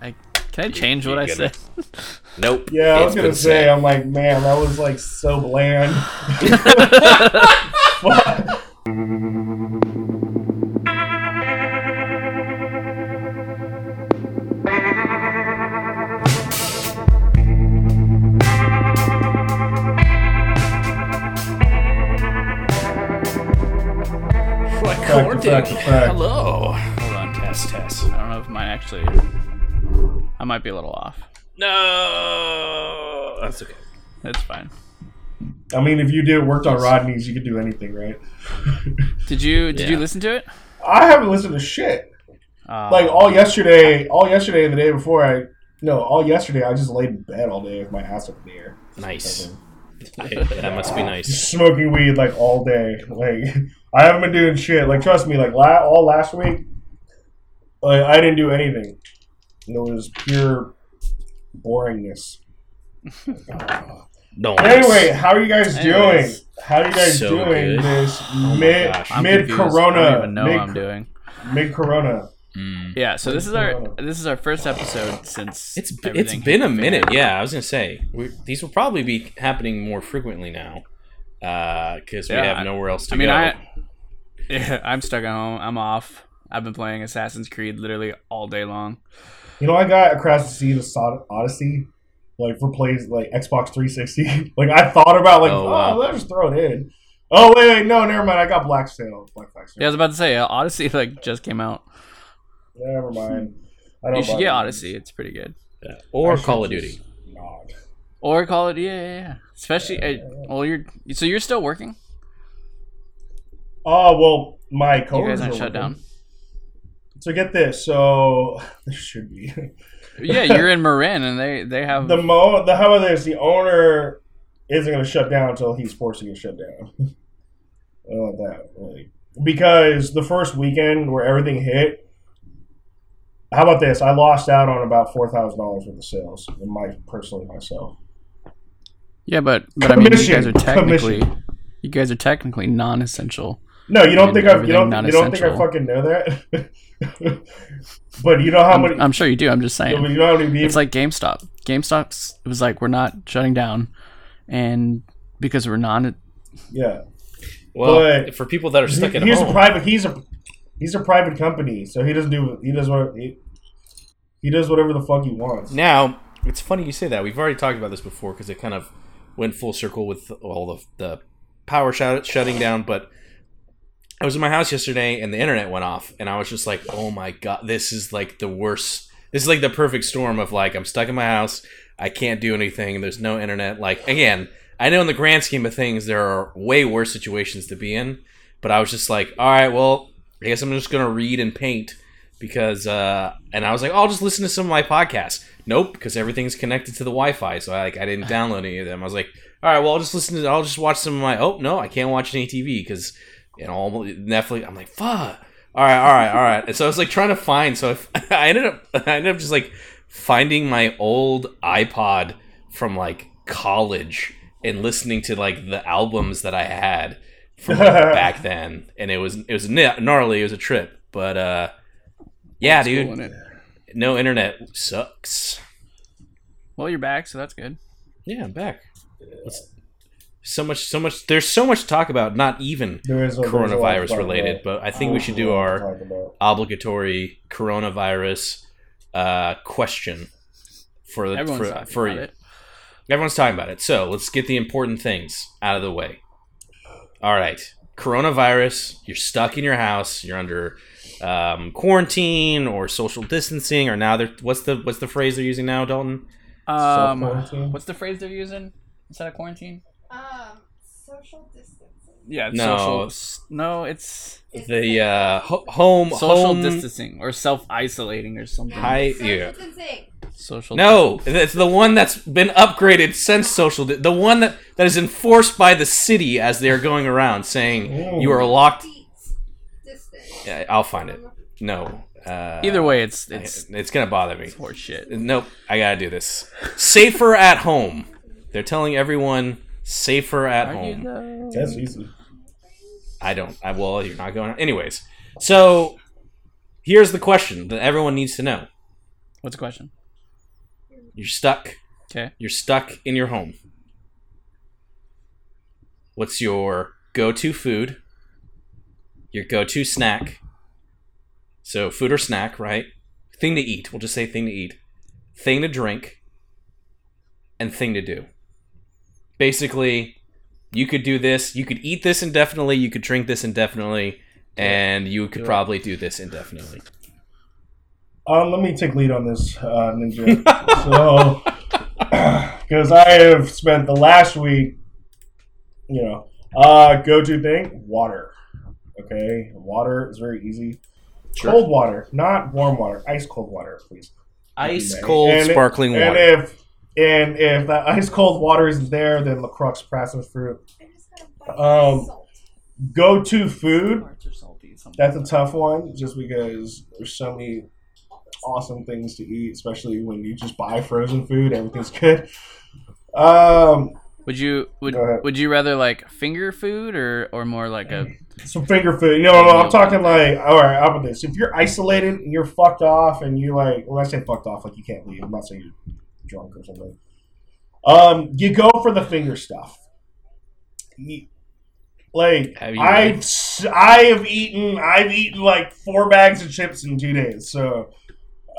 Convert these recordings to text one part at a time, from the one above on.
I can I change what I you're said? Nope. Yeah, I was gonna been say, said. I'm like, man, that was like so bland. What Fact, quarantine? fact, fact. Hello. Hold on, test, test. I don't know if mine actually. I might be a little off. No, that's okay. That's fine. I mean, if you did worked on Rodney's, you could do anything, right? Did you did you listen to it? I haven't listened to shit. Uh, Like all yesterday, all yesterday and the day before, I no, all yesterday I just laid in bed all day with my ass up in the air, Nice. I- that must be nice. just smoking weed like all day. Like I haven't been doing shit. Like trust me, like la- all last week, like I didn't do anything. It was pure boringness. No. Anyway, how are you guys doing? How are you guys So doing good. this my mid gosh. I'm mid confused. I corona don't even know mid, I'm doing. mid corona? Mm. Yeah, so this is our this is our first episode since It's it's everything been a minute. fan. Yeah, I was gonna say we these will probably be happening more frequently now because we Yeah, have nowhere else to I mean, go. I yeah, I'm stuck at home. I'm off. I've been playing Assassin's Creed literally all day long. You know, I got across the sea to Odyssey, like for plays like Xbox 360. like I thought about like, Oh, oh, wow. let's just throw it in. Oh wait, wait, no, never mind. I got Black Sail. Black Flag Yeah, I was about to say uh, Odyssey like just came out. Never mind. I don't You should get these. Odyssey. It's pretty good. Yeah. or I Call of Duty. not. Or call it yeah, yeah, yeah. Especially uh, well, you're so you're still working. Oh well, my You coworkers guys aren't are shut working. down. So get this. So this should be Yeah, you're in Marin, and they they have the mo. The how about this? The owner isn't going to shut down until he's forced to get shut down. I don't want that really because the first weekend where everything hit. How about this? I lost out on about four thousand dollars worth of sales in my personally myself. yeah, but but I mean, you guys are technically Commission. you guys are technically non-essential. No, you don't think I you don't you don't think I fucking know that. but you know how I'm, many I'm sure you do. I'm just saying. you know how many people It's like GameStop. GameStop's it was like we're not shutting down, and because we're non, yeah. Well, But- for people that are stuck at he's home, a private. He's a he's a private company, so he doesn't do. He does what he, he does whatever the fuck he wants. Now, it's funny you say that. We've already talked about this before because it kind of went full circle with all the, the power shut, shutting down. But I was in my house yesterday and the internet went off, and I was just like, "Oh my god, this is like the worst. This is like the perfect storm of like I'm stuck in my house, I can't do anything, there's no internet. Like again, I know in the grand scheme of things there are way worse situations to be in, but I was just like, all right, well, I guess I'm just gonna read and paint because uh and I was like, oh, I'll just listen to some of my podcasts. Nope, because everything's connected to the Wi-Fi, so I like I didn't download any of them. I was like, all right, well, I'll just listen to I'll just watch some of my oh no, I can't watch any TV because you know all Netflix. I'm like, fuck. All right, all right, all right. And so I was like trying to find. So I, I ended up I ended up just like finding my old iPod from like college and listening to like the albums that I had from like, back then, and it was it was gna- gnarly. It was a trip, but uh, yeah, dude, Cool, it? no internet sucks. Well, you're back, so that's good. Yeah, I'm back. Let's- so much, so much. There's so much to talk about. Not even There is a, there's a lot to coronavirus talk related, about. but I think we should do our obligatory coronavirus uh, question for the Everyone's for, talking for about it. Everyone's talking about it. So let's get the important things out of the way. All right. Coronavirus, you're stuck in your house, you're under um, quarantine or social distancing, or now they're what's the what's the phrase they're using now, Dalton? Um, what's the phrase they're using instead of quarantine? Um, social distancing. Yeah, No. social. s- No, it's The uh, ho- home social home distancing or self isolating or something. Hi- Social yeah. distancing. Social. No, it's the one that's been upgraded since social. Di- the one that, that is enforced by the city as they are going around saying Ooh. you are locked. Feet distance. Yeah, I'll find it. No. Uh, Either way, it's it's it's it's gonna bother me. horse shit. Nope, I gotta do this. Safer at home. They're telling everyone safer at Are home. though? That's easy. I don't. I well, you're not going. Anyways, so here's the question that everyone needs to know: What's the question? You're stuck. Okay. You're stuck in your home. What's your go-to food? Your go-to snack. So food or snack, right? Thing to eat. We'll just say thing to eat. Thing to drink. And thing to do. Basically, you could do this. You could eat this indefinitely. You could drink this indefinitely, and you could probably do this indefinitely. Um, let me take lead on this, uh, Ninja. so, because I have spent the last week, you know, uh, go-to thing, water. Okay, water is very easy. Sure. Cold water, not warm water. Ice cold water, please. Ice And cold it- sparkling And water. if and if that ice cold water isn't there, then Lacroix Passionfruit. I just got a bunch of Um. Go-to food. Hearts are salty. something. That's a tough one, just because there's so many awesome things to eat, especially when you just buy frozen food. Everything's good. Um, Would you would would you rather like finger food or or more like a some finger food. You know, I'm talking like, all right, how about this? If you're isolated and you're fucked off, and you like, when I say fucked off, like you can't leave. I'm not saying you're drunk or something. Um, you go for the finger stuff. You- like I've I have eaten I've eaten like four bags of chips in two days. So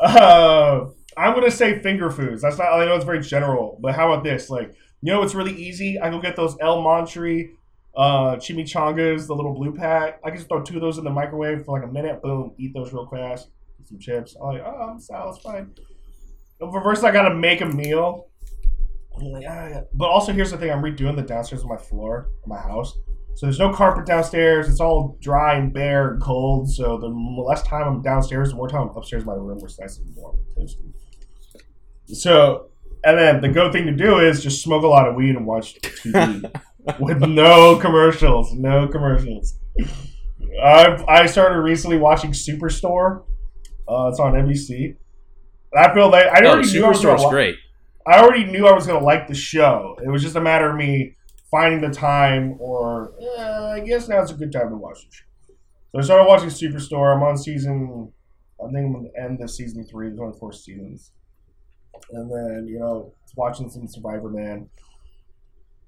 uh, I'm gonna say finger foods. That's not I know it's very general, but how about this? Like you know, it's really easy. I go get those El Monterey uh, chimichangas, the little blue pack. I can just throw two of those in the microwave for like a minute. Boom, eat those real fast. Get some chips. I'm like, oh, I'm salad's fine. First, I gotta make a meal. Like, ah. But also, here's the thing: I'm redoing the downstairs of my floor of my house, so there's no carpet downstairs. It's all dry and bare and cold. So the less time I'm downstairs, the more time I'm upstairs in my room, where it's nice and warm and toasty. So, and then the good thing to do is just smoke a lot of weed and watch TV with no commercials. No commercials. I I started recently watching Superstore. Uh, it's on NBC. And I feel like I Oh, already knew I was gonna Superstore's wa- great. I already knew I was gonna like the show. It was just a matter of me finding the time, or eh, I guess now's a good time to watch the show. So I started watching Superstore. I'm on season, I think I'm on the end of season three. There's only four seasons, and then you know watching some Survivor Man.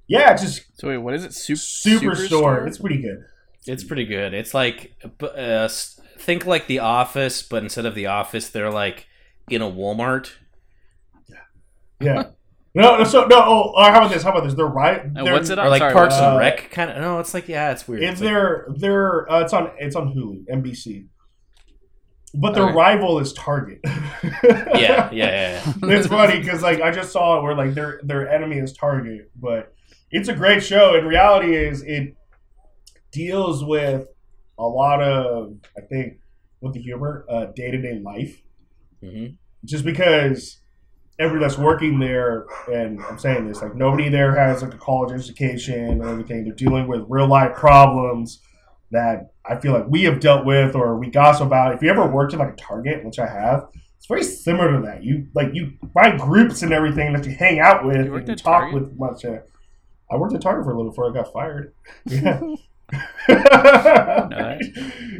Yeah, just so wait what is it Sup- Superstore. It's pretty good. It's pretty good. It's like uh, think like The Office, but instead of The Office, they're like in a Walmart. Yeah. No, no, so no. Oh, uh, how about this? How about this? They're right. They're- what's it on? Or like Sorry, Parks uh, and Rec kind of. No, it's like yeah, it's weird. If It's like- they're they're uh, it's on it's on Hulu, NBC. But their Okay. rival is Target. yeah, yeah, yeah, yeah. it's funny because like I just saw it where like their their enemy is Target, but it's a great show. In reality, is it deals with a lot of I think with the humor, uh, day to day life. Mhm. Just because everybody that's working there, and I'm saying this, like nobody there has like a college education and everything. They're dealing with real life problems that I feel like we have dealt with or we gossip about. If you ever worked in like a Target, which I have, it's very similar to that. You like you find groups and everything that you hang out with You and you talk Target? with much. Uh, I worked at Target for a little before I got fired. Yeah.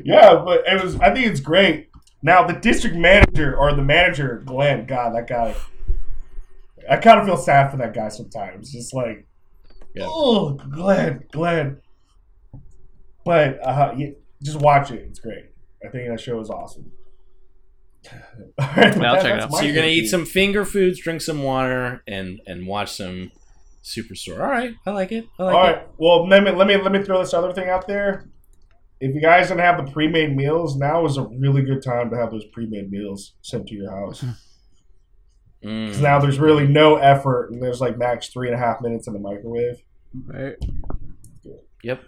yeah, but it was. I think it's great. Now the district manager or the manager, Glenn. God, that guy. I kind of feel sad for that guy sometimes. Just like, Yeah. oh, Glenn, Glenn. But uh, you, just watch it. It's great. I think that show is awesome. All right, Yeah, I'll that- check it out. So you're gonna eat some finger foods, drink some water, and and watch some Superstore. All right, I like it. I like All it. right. Well, let me let me let me throw this other thing out there. If you guys don't have the pre-made meals, now is a really good time to have those pre-made meals sent to your house. 'Cause Mm. now there's really no effort, and there's like max three and a half minutes in the microwave. right Yep.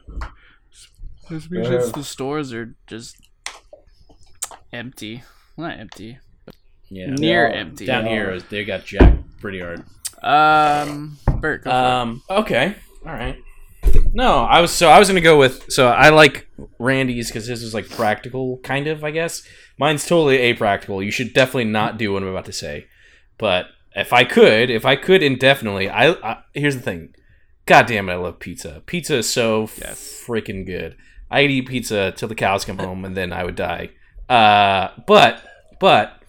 This means means the stores are just empty not empty Yeah. near Yeah. empty Down here, they got jacked pretty hard. um Bert go for it. Um. Okay. All right. No, I was so I was gonna go with so I like Randy's because his was like practical, kind of. I guess mine's totally apractical. You should definitely not do what I'm about to say. But if I could, if I could indefinitely, I, I here's the thing. God damn it, I love pizza. Pizza is so Yes. freaking good. I'd eat pizza till the cows come home, and then I would die. Uh, but but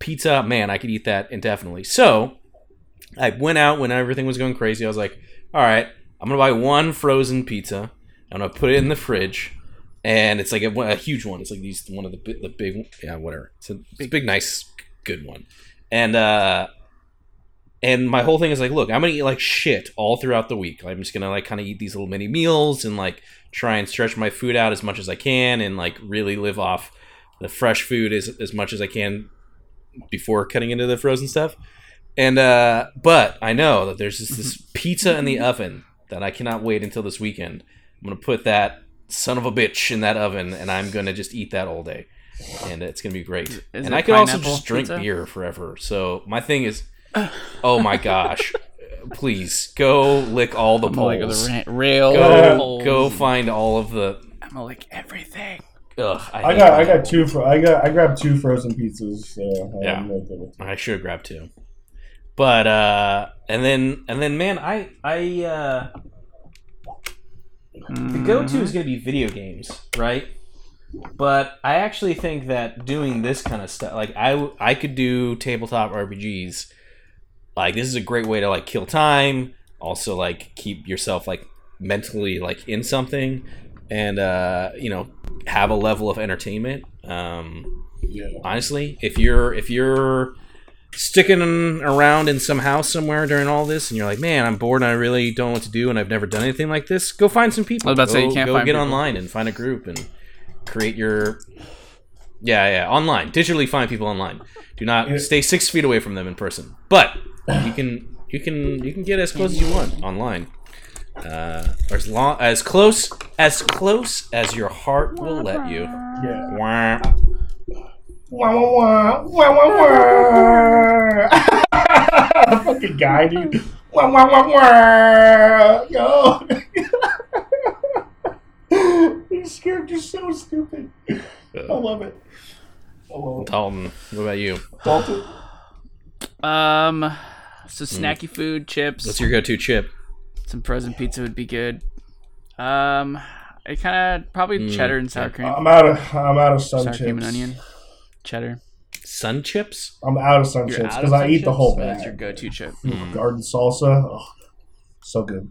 pizza, man, I could eat that indefinitely. So I went out when everything was going crazy. I was like, all right, I'm gonna buy one frozen pizza. I'm gonna put it in the fridge, and it's like a, a huge one. It's like these one of the the big yeah whatever. It's a, it's a big nice good one, and uh, and my whole thing is like, look, I'm gonna eat like shit all throughout the week. I'm just gonna like kind of eat these little mini meals and like try and stretch my food out as much as I can, and like really live off the fresh food as as much as I can before cutting into the frozen stuff. And uh, but I know that there's just this pizza in the oven that I cannot wait until this weekend. I'm gonna put that son of a bitch in that oven, and I'm gonna just eat that all day, and it's gonna be great. Is and I can also just drink pizza? beer forever. So my thing is, oh my gosh, please go lick all the I'm like the poles. ra- rail. Go poles. go find all of the. I'm gonna lick everything. Ugh, I, I got I got two. Fro- I got I grabbed two frozen pizzas. So Yeah. no I should have grabbed two. But uh and then and then man, I I uh the go-to is going to be video games, right? But I actually think that doing this kind of stuff, like I I could do tabletop RPGs. Like this is a great way to like kill time, also like keep yourself like mentally like in something and uh you know have a level of entertainment. Um Yeah. honestly if you're if you're sticking around in some house somewhere during all this and you're like man i'm bored and i really don't know what to do and i've never done anything like this. Go find some people. I was about to say, Go- you can't go find get people. online and find a group and create your yeah yeah online. Digitally find people online. Do not stay six feet away from them in person. But you can you can you can get as close as you want online. Uh, or as long as close as close as your heart will let you. Yeah. Wah. Wah wah wah wah wah wah. Fucking guy, dude. Wah wah wah wah. Yo. These scared you so stupid. I love it. I love it. Dalton, what about you? Dalton. Um, so snacky food, chips, What's your go-to chip? some frozen pizza would be good. Um, I kind of probably Mm, cheddar and sour cream, I'm out of I'm out of sun sour chips. cream and onion, cheddar. Sun chips? I'm out of sun You're chips out because of I sun eat the chips? whole Oh, bag. That's your go-to chip. Garden salsa. Oh, so good.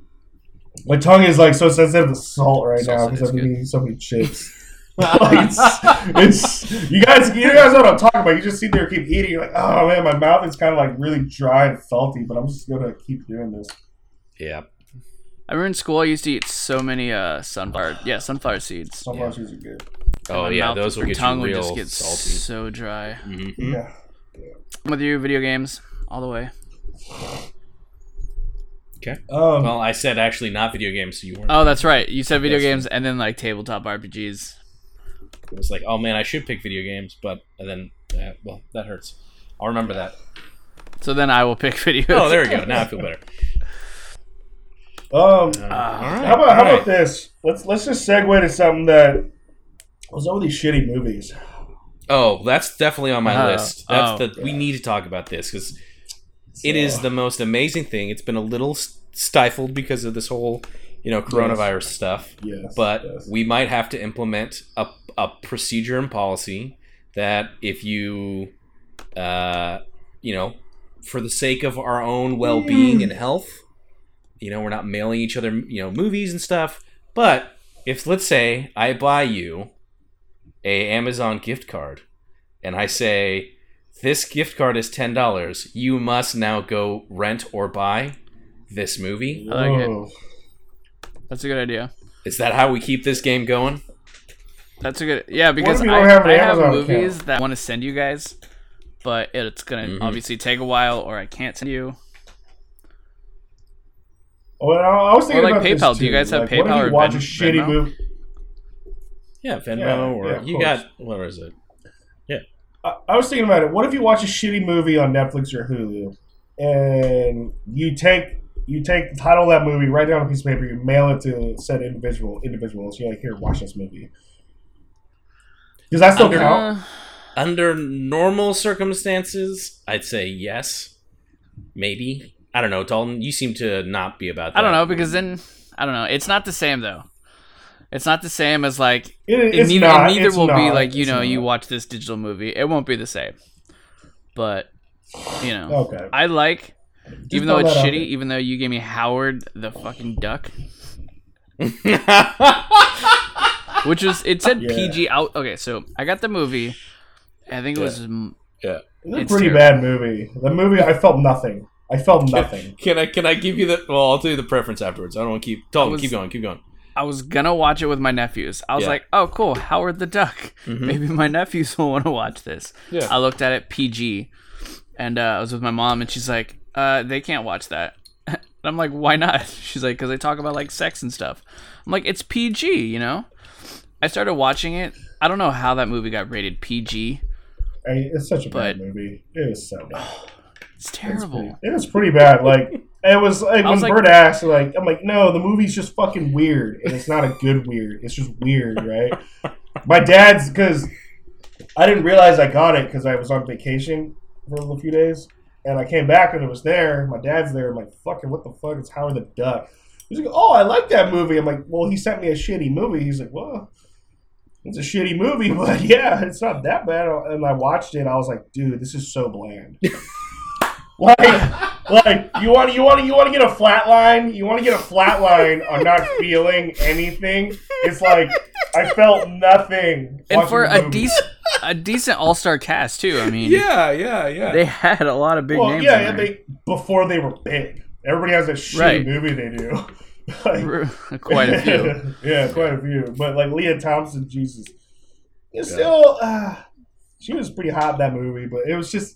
My tongue is like so sensitive to salt right now Salsa because is I've been good. eating so many chips. Like, it's, it's you guys you guys know what I'm talking about. You just sit there and keep eating. You're like, oh man, my mouth is kind of like really dry and salty, but I'm just gonna keep doing this. Yeah. I remember in school I used to eat so many uh sunflower, yeah, sunflower seeds. Sunflower seeds are good. Oh My yeah, mouth- those will get tongue you would real just get salty. so dry. Mhm. Yeah. I'm with you, video games all the way. Okay. Um, Well, I said actually not video games, so you weren't. Oh, that's right. You said video That's games and then like tabletop RPGs. It was like, oh man, I should pick video games, but and then, uh, well, that hurts. I'll remember that. So then I will pick video. Oh, there we go. Now I feel better. um, all right. how about how about this? Let's let's just segue to something that was all these shitty movies. Oh, that's definitely on my Oh, list. That's oh. the we need to talk about this because it is the most amazing thing. It's been a little stifled because of this whole, you know, coronavirus stuff. Yes, but yes. we might have to implement a, a procedure and policy that if you uh, you know for the sake of our own well-being and health you know we're not mailing each other you know movies and stuff but if let's say i buy you a amazon gift card and i say this gift card is $10 you must now go rent or buy this movie I like it. That's a good idea. is that how we keep this game going That's a good yeah because I, have I have movies account? that I want to send you guys, but it's gonna Mhm. obviously take a while, or I can't send you. And I I was thinking Or, like, about this, PayPal. Do you guys have Like, what if PayPal you or watch Ven- a shitty movie? Yeah venmo Yeah, or yeah, you course. got what is it I, I was thinking about it. What if you watch a shitty movie on Netflix or Hulu, and you take you take the title of that movie, write down on a piece of paper, you mail it to said individual individuals. You're like, here, watch this movie. Does that still Under- count? Under normal circumstances, I'd say yes. Maybe. I don't know, Dalton. You seem to not be about that. I don't know because then I don't know. It's not the same though. It's not the same as like It, and it's neither, not. neither it's will be like you know not. you watch this digital movie. It won't be the same. but you know, Okay. I like. Just even though it's that out shitty, even though you gave me Howard the fucking duck, which was it said Yeah. PG out. Okay, so I got the movie. I think it was yeah. It's a pretty terrible. bad movie. The movie, I felt nothing. I felt nothing. Can I can I give you the? Well, I'll tell you the preference afterwards. I don't want to keep. Tell I was- keep going. Keep going. I was gonna watch it with my nephews. I was Yeah. like, "Oh, cool, Howard the Duck. Mhm. Maybe my nephews will want to watch this." Yeah. I looked at it PG, and uh, I was with my mom, and she's like, uh, "They can't watch that." and I'm like, "Why not?" She's like, "Cause they talk about like sex and stuff." I'm like, "It's PG, you know." I started watching it. I don't know how that movie got rated PG. I, it's such a bad movie. It was so bad. It's terrible. It was pretty bad. Like it was like I when was like- Bert asked, like I'm like, no, the movie's just fucking weird, and it's not a good weird. It's just weird, right? My dad's because I didn't realize I got it because I was on vacation for a few days, and I came back and it was there. My dad's there. I'm like, fucking, what the fuck? It's Howard the Duck. He's like, oh, I like that movie. I'm like, well, he sent me a shitty movie. He's like, well. It's a shitty movie, but yeah, it's not that bad. And I watched it. I was like, dude, this is so bland. like, like you want you want you want to get a flat line. You want to get a flat line on not feeling anything. It's like I felt nothing. And for a decent, a decent all star cast too. I mean, Yeah, yeah, yeah. they had a lot of big well, names. yeah, yeah, they before they were big. Everybody has a shitty Right. movie they do. Like- quite a few. yeah, quite a few. But like Lea Thompson, Jesus, it's still. Uh, she was pretty hot in that movie, but it was just,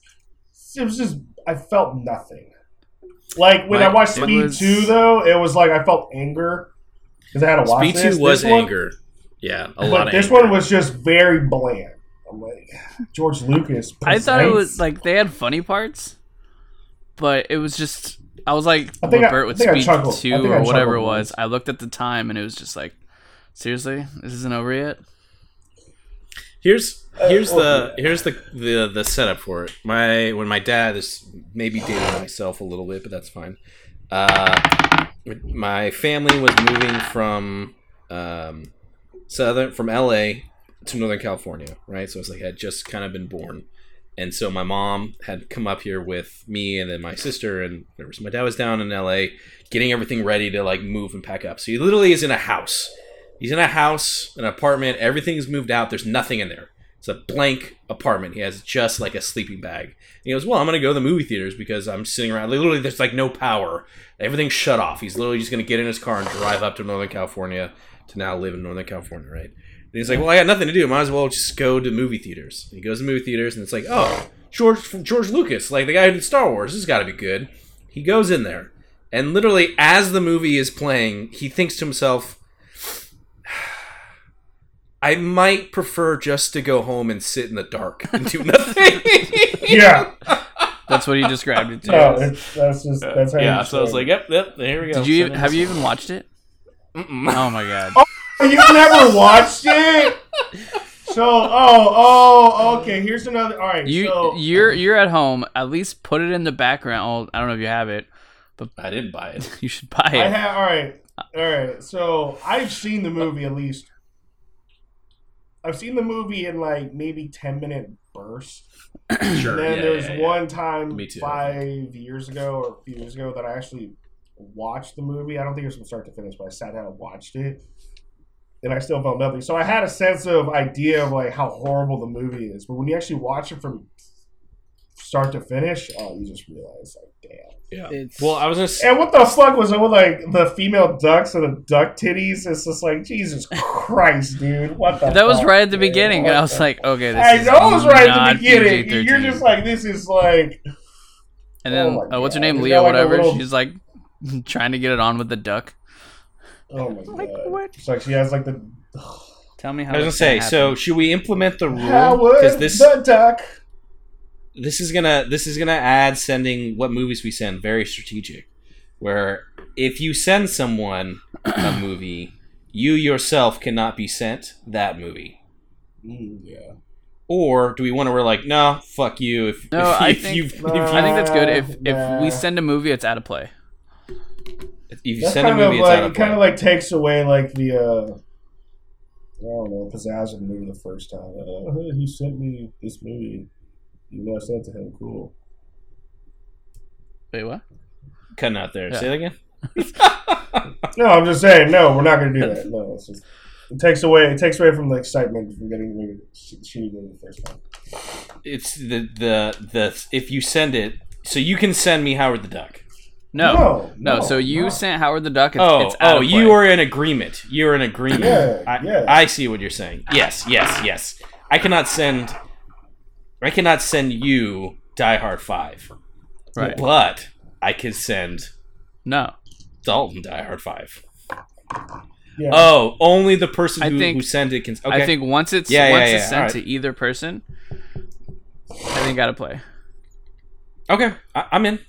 it was just. I felt nothing. Like when I watched Speed was- Two, though, it was like I felt anger because I had to watch Speed this. two was This one- anger. Yeah, a but lot of this anger. one was just very bland. I'm like George Lucas. I thought it was like they had funny parts, but it was just I was like I think what I- Bert I with think Speed Two or whatever it was. once. I looked at the time and it was just like, seriously, this isn't over yet. Here's here's Uh, the here's the, the the setup for it. My when my dad is maybe dating myself a little bit, but that's fine. Uh, my family was moving from um, southern from L.A. to Northern California, right? So it's like I had just kind of been born, and so my mom had come up here with me and then my sister and my dad was down in L.A. getting everything ready to like move and pack up. So he literally is in a house. He's in a house, an apartment. Everything's moved out. There's nothing in there. It's a blank apartment. He has just like a sleeping bag. And he goes, "Well, I'm gonna go to the movie theaters because I'm sitting around. Literally, there's like no power. Everything's shut off. He's literally just gonna get in his car and drive up to Northern California to now live in Northern California, right?" And he's like, "Well, I got nothing to do. Might as well just go to movie theaters." And he goes to movie theaters, and it's like, "Oh, George George Lucas, like the guy who did Star Wars. This has got to be good." He goes in there, and literally, as the movie is playing, he thinks to himself. I might prefer just to go home and sit in the dark and do nothing. yeah. That's what he described it to. No, that's just that's how yeah, so I was like, yep, yep, there we go. Did you Send have this- you even watched it? Mm-mm. Oh my god! Oh, it. You've never watched it. So, oh, oh, okay. Here's another. All right. You so, you're you're at home. At least put it in the background. I don't know if you have it. But I didn't buy it. You should buy I it. have. All right. All right. So I've seen the movie at least. I've seen the movie in like maybe ten minute bursts. Sure. And then yeah, there's yeah, yeah. one time too. five years ago or a few years ago that I actually watched the movie. I don't think it was from start to finish, but I sat down and watched it. And I still felt nothing. So I had a sense of idea of like how horrible the movie is. But when you actually watch it from start to finish, oh, you just realize like, damn. Yeah. It's- Well, I was gonna. And what the fuck was it with like the female ducks and the duck titties? It's just like Jesus Christ, dude. What the? That was right at the man? beginning, What and I was the- like, okay, this I is know it was right at the beginning. PG-13. You're just like, this is like. and then Oh uh, what's her name, Lea, like, whatever. little- She's like trying to get it on with the duck. Oh my Like, god! what? It's like she has like the Tell me how. I was gonna say. happen. So, should we implement the rule? Howard Because this the duck. This is gonna this is gonna add sending what movies we send very strategic. Where if you send someone a movie, you yourself cannot be sent that movie. yeah. Or do we want to? We're like, no, fuck you. If, No, if, I if think- you if Nah. you I think that's good. If if we send a movie, it's out of play. if you That send a kind movie, of it's like out of it kind of like takes away like the uh I don't know pizzazz of the movie the first time. Uh, he sent me this movie. You know, I said to him, "Cool." Wait, what? Cutting out there. Yeah. Say that again. No, I'm just saying. No, we're not going to do that. No, it's just it takes away it takes away from the excitement from getting rid of sh- shitty the first time. It's the the the if you send it, so you can send me Howard the Duck. No. No, No, no, so you no. sent Howard the Duck. It's, oh, it's out oh, you are in agreement. You're in agreement. Yeah, I, yeah. I see what you're saying. Yes, yes, yes. I cannot send. I cannot send you Die Hard Five, right. but I can send No, Dalton Die Hard Five. Yeah. Oh, only the person who, think- who sent it can. Okay. I think once it's Yeah, yeah, once yeah, it's sent alright. to either person, I think gotta play. Okay, I, I'm in.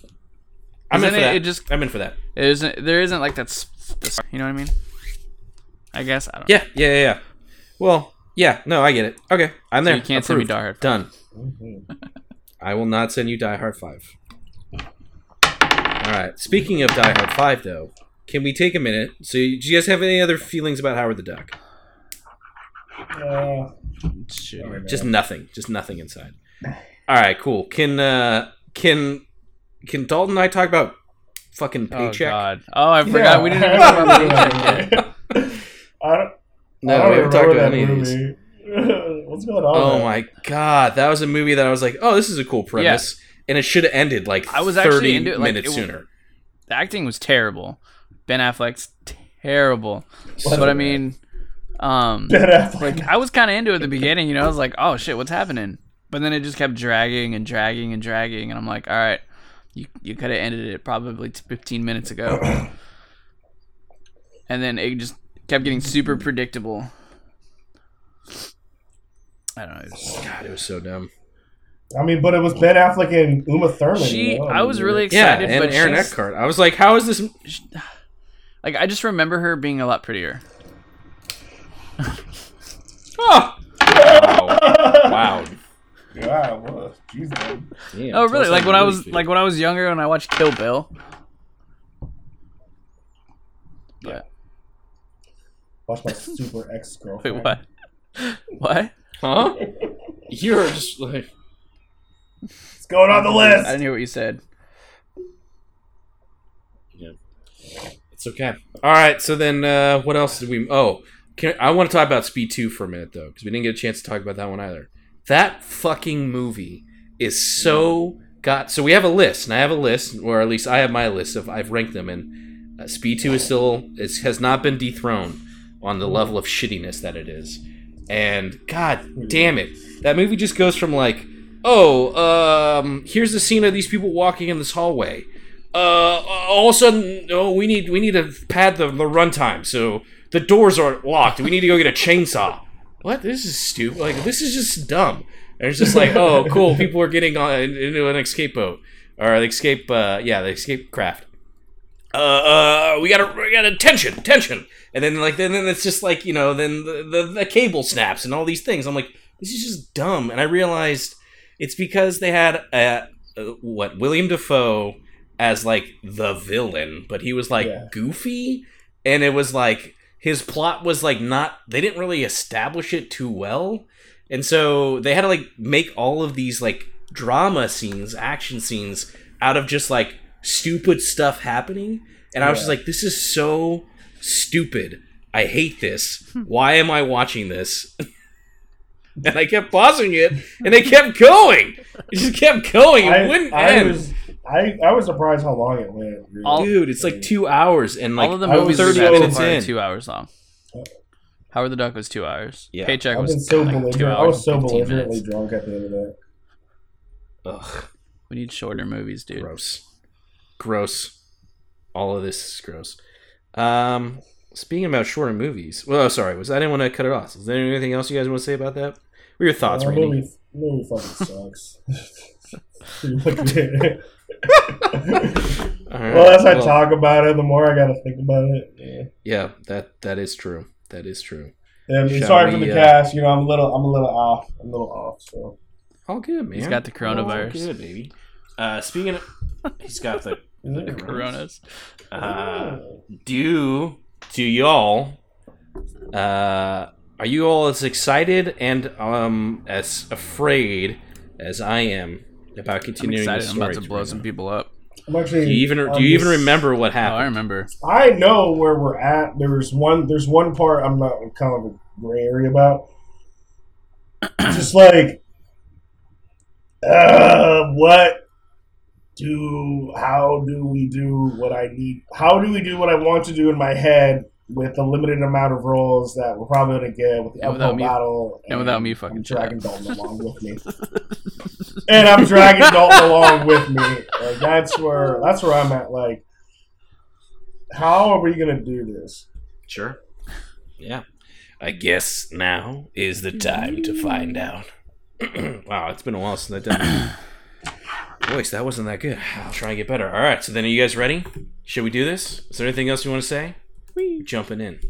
I'm in for it- that. it just- I'm in for that. It isn't there isn't like that's you know what I mean? I guess I don't. Yeah, yeah, yeah. yeah. Well, yeah. No, I get it. Okay, I'm So there. you can't send me Approved. Die Hard. Done. Mhm. I will not send you Die Hard 5. All right. Speaking of Die Hard 5, though, can we take a minute? So, do you guys have any other feelings about Howard the Duck? Uh, Sure. Just nothing. Just nothing inside. All right. Cool. Can uh can can Dalton and I talk about fucking Oh paycheck? God! Oh, I forgot we didn't even talk about paycheck yet. I don't. no, I don't we haven't talked about that any of these. Movie. What's going on? Oh there? my god, that was a movie that I was like, oh, this is a cool premise, and it should have ended like I was thirty into it, like, minutes it- sooner. The acting was terrible. Ben Affleck's terrible. Was but I mean, um, Ben Affleck. like I was kind of into it at the beginning. You know, I was like, oh shit, what's happening? But then it just kept dragging and dragging and dragging, and I'm like, all right, you you could have ended it probably 15 minutes ago. and then it just kept getting super predictable. I don't know. it was- God, it was so dumb. I mean, but it was Ben Affleck and Uma Thurman. She, you know? I was really Yeah, excited, and but Aaron she's- Eckhart. I was like, how is this? like I just remember her being a lot prettier. Oh, wow, wow. Yeah, what? Jesus. Damn, Oh, really? Like when I was feel. like when I was younger and I watched Kill Bill. But Watch my super ex girlfriend. wait, what? What? Huh? You're just like What's going on the list. I list? didn't hear what you said. Yeah. it's okay. All right, so then uh, what else did we? Oh, can, I want to talk about Speed Two for a minute though, because we didn't get a chance to talk about that one either. That fucking movie is so got. So we have a list, and I have a list, or at least I have my list of I've ranked them, and uh, Speed Two is still is, has not been dethroned on the level of shittiness that it is. And god damn it, that movie just goes from like, oh, um, here's the scene of these people walking in this hallway. Uh, all of a sudden, oh, we need we need to pad the the runtime, so the doors are locked. We need to go get a chainsaw. What? This is stupid. Like this is just dumb. And it's just like, oh, cool. People are getting on into an escape boat or the escape. Uh, yeah, the escape craft. Uh, uh, we gotta, we gotta tension, tension, and then like, then, then it's just like, you know, then the, the the cable snaps and all these things. I'm like, this is just dumb. And I realized it's because they had uh, uh, what William Dafoe as like the villain, but he was like Yeah. goofy, and it was like his plot was like not. They didn't really establish it too well, and so they had to like make all of these like drama scenes, action scenes out of just like stupid stuff happening. And I was just like, this is so stupid. I hate this. Hmm. Why am I watching this? and I kept pausing it, and it kept going. It just kept going. It I, wouldn't I end. was I, I was surprised how long it went. Really. All- Dude, it's like two hours and like All of the I was movies so- we've 30 had so are in. two hours long. Howard the Duck was two hours. Yeah. Paycheck I've was so like two hours. I was so and 15 belligerently minutes. drunk at the end of that. Ugh, We need shorter movies, dude. gross, gross. All of this is gross. Um, speaking about shorter movies. Well, sorry, was I didn't want to cut it off. Is there anything else you guys want to say about that? What are your thoughts, Uh, Randy? movie, movie fucking sucks. You look at it. All right, well, as I well, talk about it, the more I gotta think about it. Yeah. yeah, that that is true. That is true. And Shall sorry for the uh, cast. You know, I'm a little, I'm a little off. I'm a little off. So All good, man. He's got the coronavirus. All good, baby. Uh, speaking of, he's got the. Is it? Coronas. Uh, do do y'all? Uh, are you all as excited and um as afraid as I am about I'm continuing the excited. I'm about to blow right some now. people up. I'm actually. Do you even on do you even remember what Oh, I remember. I know where we're at. There's one. There's one part I'm not kind of a gray area about. Just like, uh, what do? How do we do what I need? How do we do what I want to do in my head with the limited amount of rolls that we're probably gonna get with the And without me- battle? and without me fucking I'm dragging Dalton along with me, and I'm dragging Dalton along with me. Like that's where that's where I'm at. Like, how are we gonna do this? Sure. Yeah. I guess now is the time to find out. wow, it's been a while since I've done that. Voice, that wasn't that good. I'll try and get better. All right, so then are you guys ready? Should we do this? Is there anything else you want to say? We're jumping in.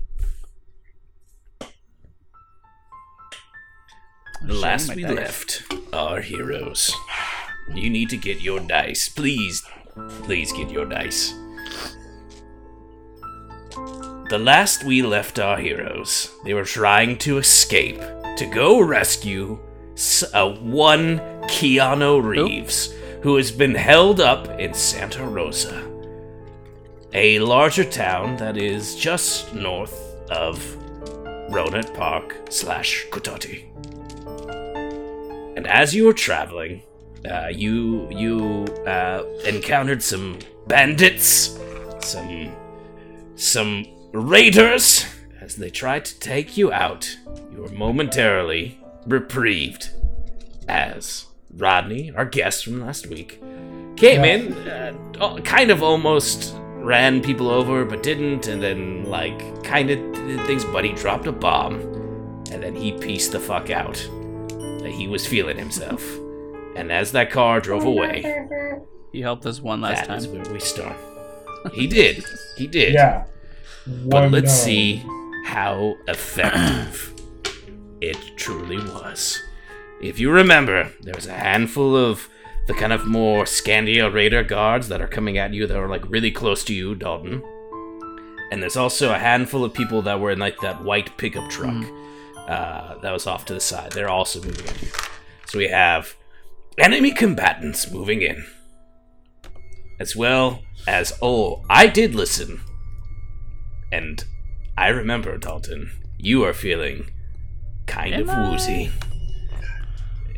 The last we dice. left our heroes. You need to get your dice. Please, please get your dice. The last we left our heroes, they were trying to escape to go rescue s- uh, one Keanu Reeves, who has been held up in Santa Rosa, a larger town that is just north of Rohnert Park slash Cotati. And as you were traveling, uh, you you uh, encountered some bandits, some some raiders. As they tried to take you out, you were momentarily reprieved. As Rodney, our guest from last week, came in, uh, kind of almost ran people over, but didn't, and then like kind of did things. But he dropped a bomb, and then he pieced the fuck out. Uh, He was feeling himself. And as that car drove away, He helped us one last that is time. where we start. He did. He did. Yeah. But let's down. see how effective it truly was. If you remember, there was a handful of the kind of more Scandia Raider guards that are coming at you that are like really close to you, Dalton. And there's also a handful of people that were in like that white pickup truck uh, that was off to the side. They're also moving in. So we have enemy combatants moving in. As well as, oh, I did listen and I remember, Dalton, you are feeling kind Am of I?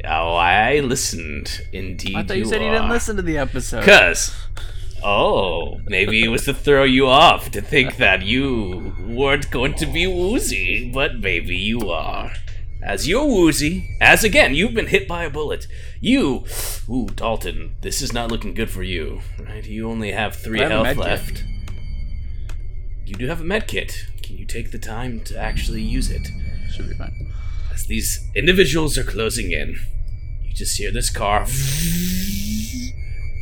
Oh, I listened. Indeed, I thought you said you didn't listen to the episode. Cause, oh, maybe it was to throw you off to think that you weren't going to be woozy, but maybe you are. As you're woozy, as again you've been hit by a bullet, you, ooh, Dalton, this is not looking good for you. Right? You only have three have health med kit. left. You do have a med kit. Can you take the time to actually use it? Should be fine. As these individuals are closing in, you just hear this car.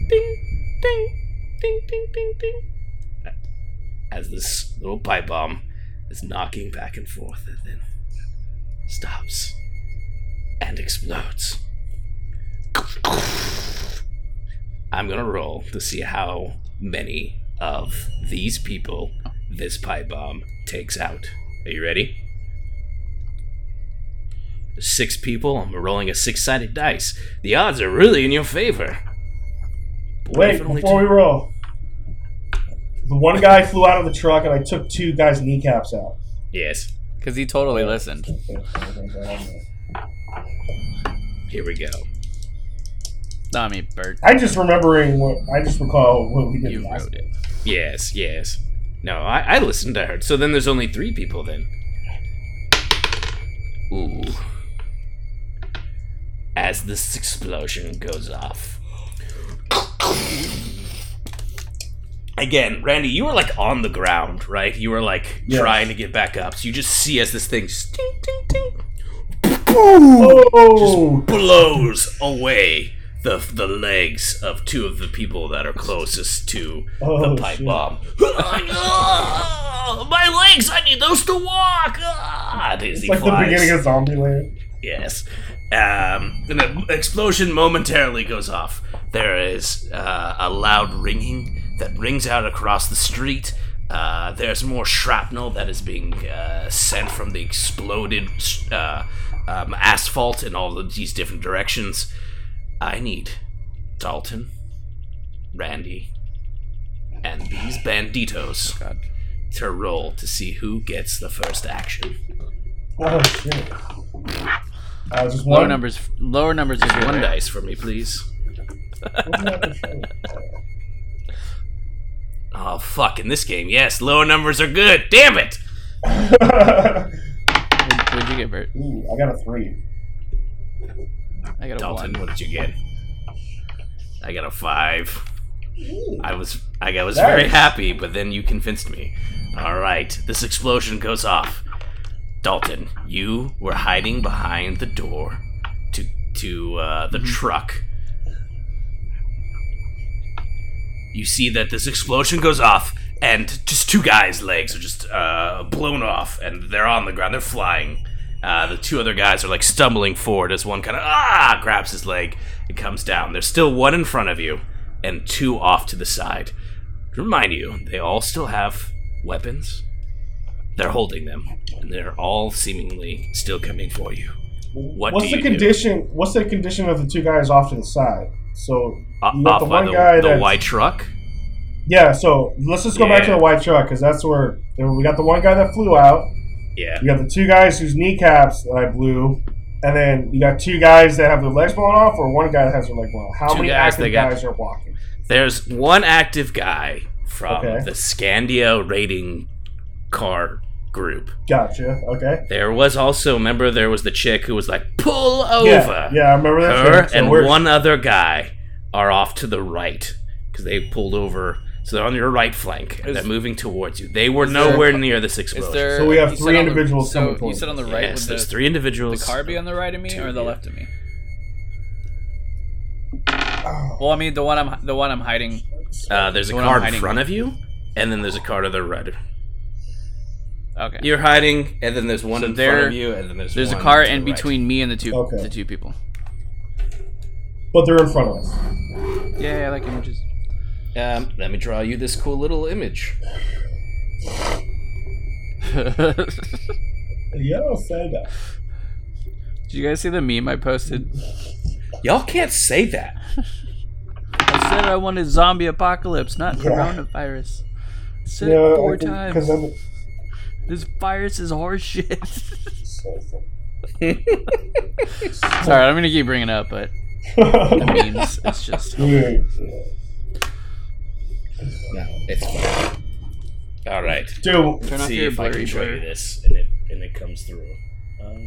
Ding, ding, ding, ding, ding, ding. As this little pipe bomb is knocking back and forth and then stops and explodes. I'm gonna roll to see how many of these people this pipe bomb takes out. Are you ready? There's six people. I'm rolling a six-sided dice. The odds are really in your favor. But Wait, before two- we roll. The one guy flew out of the truck and I took two guys' kneecaps out. Yes. Because he totally listened. Here we go. Not me, Bert. I just remembering what I just recall what we did You last. wrote it. Yes, yes. No, I, I listened to her. So then there's only three people then. Ooh. As this explosion goes off. Again, Randy, you were like on the ground, right? You were like Yes. trying to get back up. So you just see as this thing just ding, ding, ding, Oh, blows away the the legs of two of the people that are closest to Oh, the pipe shit. bomb. Ah, my legs! I need those to walk. Ah, it's like the beginning of Zombieland. Yes. Um, and the explosion momentarily goes off. There is uh, a loud ringing that rings out across the street. Uh, there's more shrapnel that is being uh, sent from the exploded uh, um, asphalt in all of these different directions. I need Dalton, Randy, and these banditos God. to roll to see who gets the first action. Oh shit. Uh, just Lower one numbers. Lower numbers is. One dice for me, please. What's that for show? Oh, fuck, in this game, yes, lower numbers are good. Damn it! What- What'd you get, Bert? Ooh, I got a three. I got a Dalton, one. what did you get? I got a five. I was I was Nice. very happy, but then you convinced me. All right, this explosion goes off. Dalton, you were hiding behind the door to to uh, the truck. You see that this explosion goes off, and just two guys' legs are just uh, blown off, and they're on the ground. They're flying. Uh, the two other guys are like stumbling forward as one kind of ah grabs his leg and comes down. There's still one in front of you, and two off to the side. To remind you, they all still have weapons. They're holding them, and they're all seemingly still coming for you. What what's do the you do? condition? What's the condition of the two guys off to the side? So Uh, you got the one the, guy the white truck. yeah. So let's just go back to the white truck because that's where we got the one guy that flew out. Yeah. You got the two guys whose kneecaps that I blew, and then you got two guys that have their legs blown off, or one guy that has their leg blown off. How Two many guys active got- guys are walking? There's one active guy from Okay. the Scandia rating car group. Gotcha. Okay. There was also, remember, there was the chick who was like, pull over. Yeah. Yeah. I remember that. Her. So and we're- one other guy are off to the right because they pulled over. So they're on your right flank and Is- they're moving towards you. They were there- nowhere near this Is explosion. there? So we have three on the- individuals So coming you towards said on the right. yes, there's the, three the car be on the right of me or the yeah. left of me? Oh, Well, I mean the one I'm the one I'm hiding. Uh, there's a The one car in front of you, and then there's a car to the right. Okay. You're hiding, and then there's one So in there- front of you, and then there's There's a car to the in right. between me and the two Okay. the two people. but they're in front of us. Yeah, yeah, I like images. Um, let me draw you this cool little image. Did You don't say that. Did you guys see the meme I posted? Y'all can't say that. I said I wanted zombie apocalypse, not Yeah. coronavirus. I said Yeah, it four think- times. 'Cause I'm- This virus is horseshit. Sorry, I'm gonna keep bringing it up, but the memes, it's just. Dude, No, it's fine. All right. Dude, Turn off See your if I blurry can show blur. you this, and it and it comes through.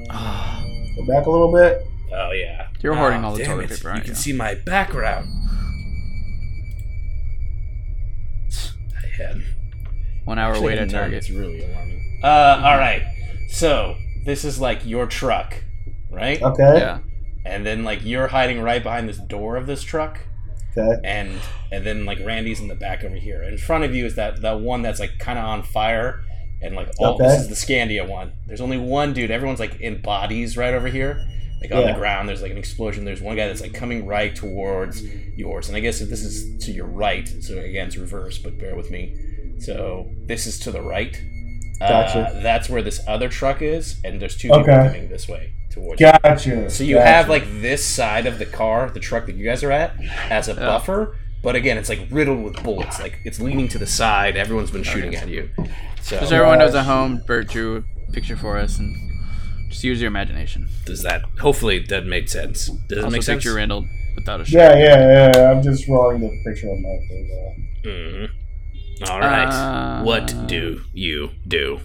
Uh, go back a little bit. oh yeah. You're hoarding Ah, all the damn toilet it. paper, You aren't can you? see my background. I had One hour wait at None, Target. It's really alarming. Uh, all right. So this is like your truck, right? Okay. Yeah. And then like you're hiding right behind this door of this truck, Okay. and and then like Randy's in the back over here. In front of you is that that one that's like kind of on fire, and like all Okay. this is the Scandia one. There's only one dude. Everyone's like in bodies right over here, like on Yeah. the ground. There's like an explosion. There's one guy that's like coming right towards yours, and I guess if this is to your right, so again it's reverse, but bear with me. So this is to the right. Gotcha. Uh, that's where this other truck is, and there's two people Okay. coming this way towards. you. Gotcha. So you gotcha. have like this side of the car, the truck that you guys are at, as a buffer. But again, it's like riddled with bullets. Like it's leaning to the side. Everyone's been shooting at you. So Just so everyone knows at home, Bert drew a picture for us, and just use your imagination. does that? Hopefully that made sense. Does that Also, make sense? picture Randall without a shirt. Yeah, yeah, yeah. I'm just drawing the picture on my thing. Mhm. All right. Uh, what do you do?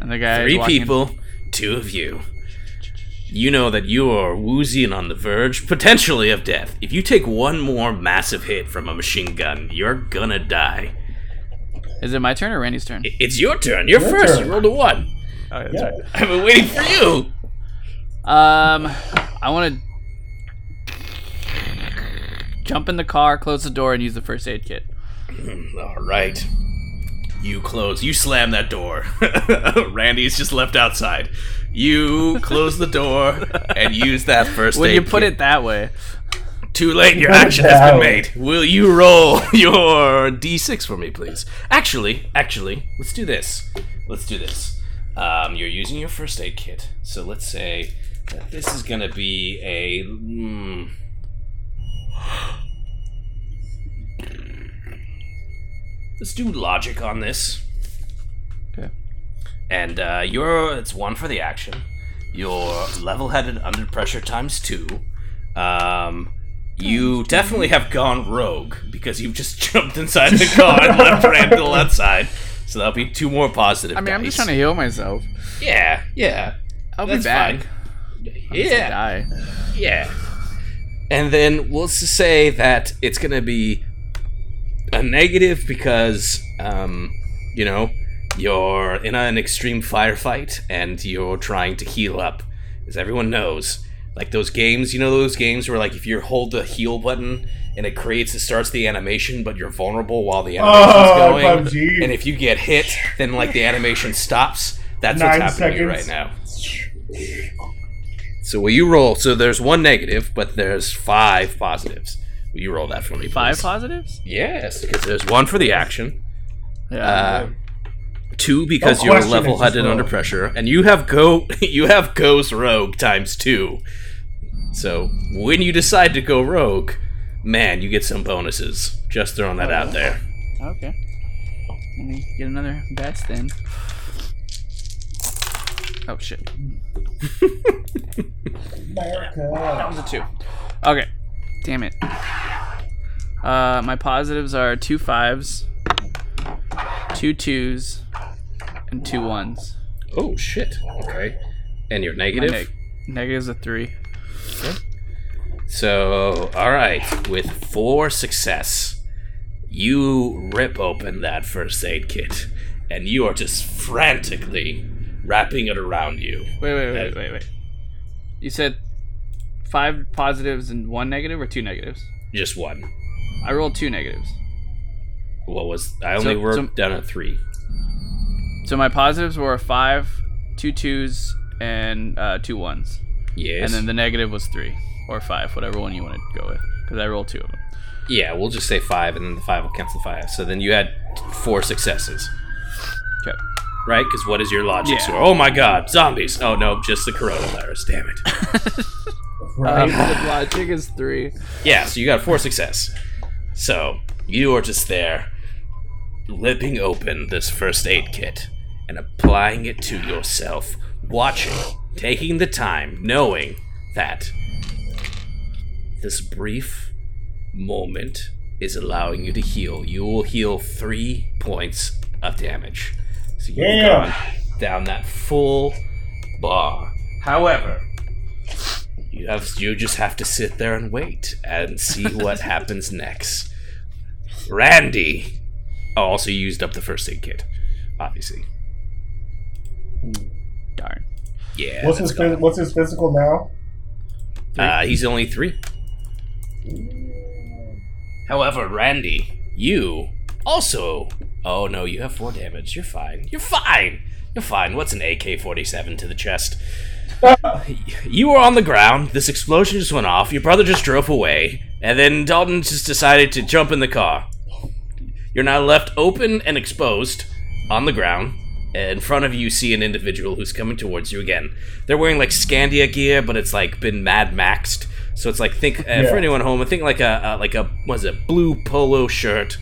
And the guy Three walking- people, two of you. You know that you are woozy and on the verge, potentially, of death. If you take one more massive hit from a machine gun, you're gonna die. Is it my turn or Randy's turn? It's your turn. You're Your first. turn. You rolled a one. Oh, that's Yeah. right. I've been waiting for you. Um, I want to jump in the car, close the door, and use the first aid kit. All right. You close. You slam that door. Randy's just left outside. You close the door and use that first When aid When you put kit. it that way, Too late. Your action has been made. Will you roll your d6 for me, please? Actually, actually, let's do this. Let's do this. Um, you're using your first aid kit, so let's say that this is gonna be a. Mm, let's do logic on this. Okay. And uh, you're it's one for the action. You're level-headed under pressure times two. Um, you definitely have gone rogue because you've just jumped inside the car and left ran to the left side. So that'll be two more positive. I mean, I'm just trying to heal myself. Yeah, yeah, I'll That's be back. fine. Unless I yeah, die. yeah. And then we'll just say that it's gonna be a negative because, um, you know, you're in an extreme firefight and you're trying to heal up. As everyone knows, like those games, you know, those games where like if you hold the heal button and it creates, it starts the animation, but you're vulnerable while the animation's Oh, going. PUBG. And if you get hit, then like the animation stops. That's Nine what's happening to right now. So will you roll? So there's one negative, but there's five positives. Will you roll that for me, Five positives? Yes, because there's one for the action, Yeah. uh, two because No you're level-headed just under pressure, and you have go you have goes rogue times two. So when you decide to go rogue, man, you get some bonuses. Just throwing that out there. okay. Let me get another best then. Oh shit. That was a two. Okay. Damn it. Uh, my positives are two fives, two twos, and two ones. Oh shit. Okay. And your My negative. neg- negative's a three. So, all right, with four success, you rip open that first aid kit, and you are just frantically wrapping it around you. Wait, wait, wait, wait, wait. You said five positives and one negative, or two negatives? Just one. I rolled two negatives. What was? I only So- worked so- down at three. So my positives were a five, two twos, and uh, two ones. Yes. And then the negative was three or five, whatever one you want to go with, because I rolled two of them. yeah, we'll just say five, and then the five will cancel five. So then you had four successes. Right? Because what is your logic? Yeah. So, oh my god, zombies! Oh no, just the coronavirus. Damn it. Right? Um, logic is three. Yeah, so you got four success. So you are just there, ripping open this first aid kit and applying it to yourself, watching, taking the time, knowing that this brief moment is allowing you to heal. You will heal three points of damage. So you've Damn. gone down that full bar. However, you have you just have to sit there and wait and see what happens next. Randy oh, also used up the first aid kit, obviously. Darn. Yeah. What's his phys- what's his physical now? gone. Uh, he's only three. However, Randy, you also. Oh no, you have four damage. You're fine. You're fine. You're fine. What's an AK 47 to the chest? You were on the ground. This explosion just went off. Your brother just drove away. And then Dalton just decided to jump in the car. You're now left open and exposed on the ground. In front of you, you see an individual who's coming towards you again. They're wearing like Scandia gear, but it's like been Mad Maxed. So it's like think uh, for anyone home, I think like a uh, like a was it blue polo shirt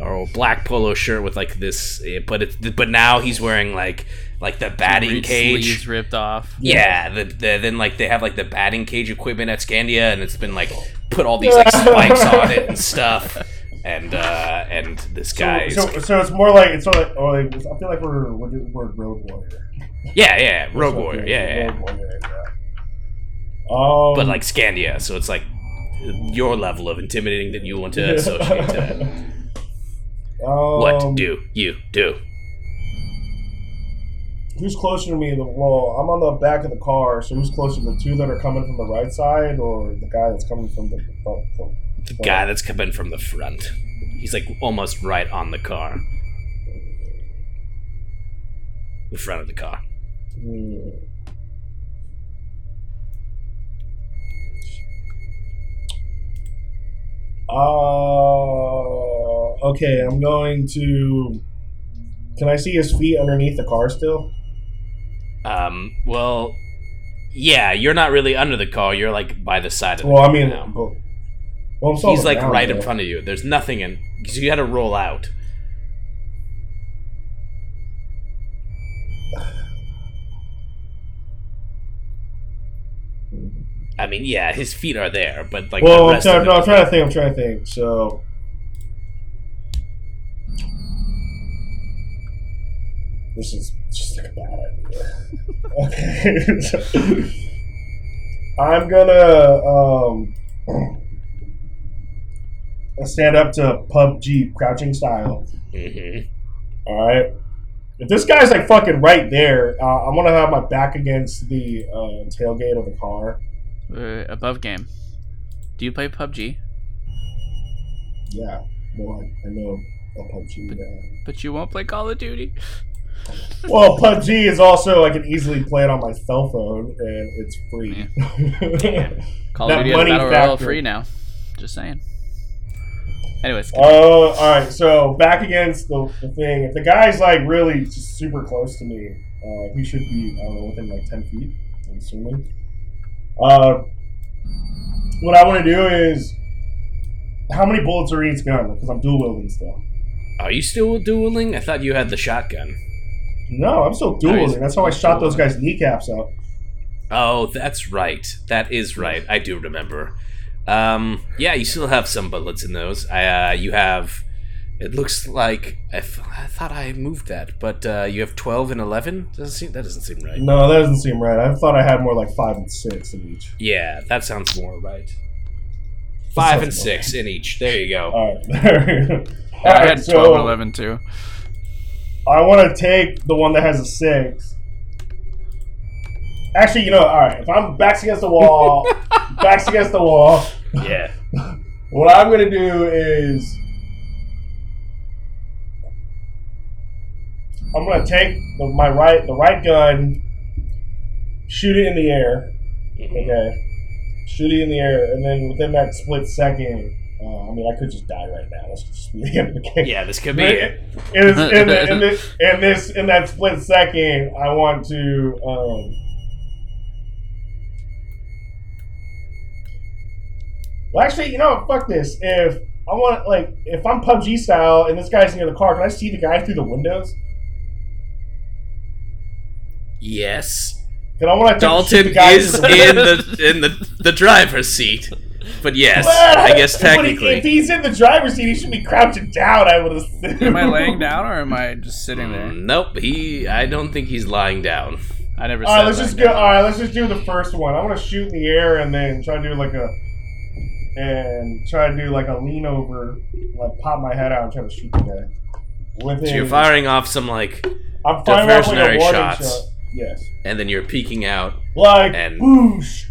or a black polo shirt with like this, eh, but it's but now he's wearing like like the batting cage. sleeves ripped off. Yeah, the, the then like they have like the batting cage equipment at Scandia, and it's been like put all these like spikes on it and stuff. And uh and this guy, is, So, so, so it's more like it's sort of like, oh, like, I feel like we're we're, doing- we're road warrior. yeah, yeah, Rogue That's what Warrior, it is, yeah, yeah, Road warrior, yeah. Um, but like Scandia, so it's like your level of intimidating that you want to associate to that. What um, do you do? Who's closer to me? The well, I'm on the back of the car, so who's closer? The two that are coming from the right side, or the guy that's coming from the front? From, The guy that's coming from the front. He's like almost right on the car. The front of the car. Hmm. Uh, okay, I'm going to. Can I see his feet underneath the car still? Um, well, Yeah, you're not really under the car. You're like by the side of the Well, I mean, now. but- well, I'm He's like right in front of you. There's nothing in. So you got to roll out. I mean, yeah, his feet are there, but like the Well, I'm trying, no, I'm trying to think. I'm trying to think. So, this is just like a bad idea. okay, so, I'm gonna um, stand up to PUBG crouching style. Mhm. All right. If this guy's like fucking right there, uh, I'm gonna have my back against the uh, tailgate of the car. Uh, above game. Do you play PUBG? Yeah. Well, I, I know a PUBG. Yeah. But you won't play Call of Duty? Well, PUBG is also I can easily play it on my cell phone and it's free. Call That of Duty money Battle Royale factor. free now. Just saying. Anyways, Oh, all right. So back against the, the thing. If the guy's like really just super close to me, uh, he should be I don't know within like ten feet. I'm assuming. Uh, what I want to do is how many bullets are in each gun? Because I'm dual wielding still. Are you still dueling? I thought you had the shotgun. No, I'm still dual No, he's- wielding. That's how I shot dual those guys' kneecaps out. Oh, that's right. That is right. I do remember. Um, yeah, you still have some bullets in those. I, uh, you have. It looks like I, f- I thought I moved that, but uh, you have twelve and eleven. Doesn't seem that doesn't seem right. No, that doesn't seem right. I thought I had more like five and six in each. Yeah, that sounds more right. Five and more six in each. There you go. All right. All I right, had so 12 and 11 too. I want to take the one that has a six. Actually, you know, all right. If I'm backs against the wall, backs against the wall, Yeah. what I'm gonna do is I'm gonna take the, my right, the right gun, shoot it in the air. Mm-hmm. Okay, shoot it in the air, and then within that split second, uh, I mean, I could just die right now. Let's just be the end of the game. Yeah, this could be. It. in, this, in, the, in, this, in this in that split second, I want to. Um, well, actually, you know, what? fuck this. If I want, like, if I'm PUBG style and this guy's near the car, can I see the guy through the windows? Yes. Can I want to Dalton is in the in the the driver's seat. But yes, I guess But he- technically. if he's in the driver's seat, he should be crouching down. I would assume. Am I laying down or am I just sitting there? Mm, Nope, he. I don't think he's lying down. I never All said right, let's lying just go. All right, let's just do the first one. I want to shoot in the air and then try to do like a and try to do like a lean over, like pop my head out and try to shoot the guy. With So you're firing off some like, I'm firing off like a diversionary shots. shot. Yes, and then you're peeking out. like And- boosh.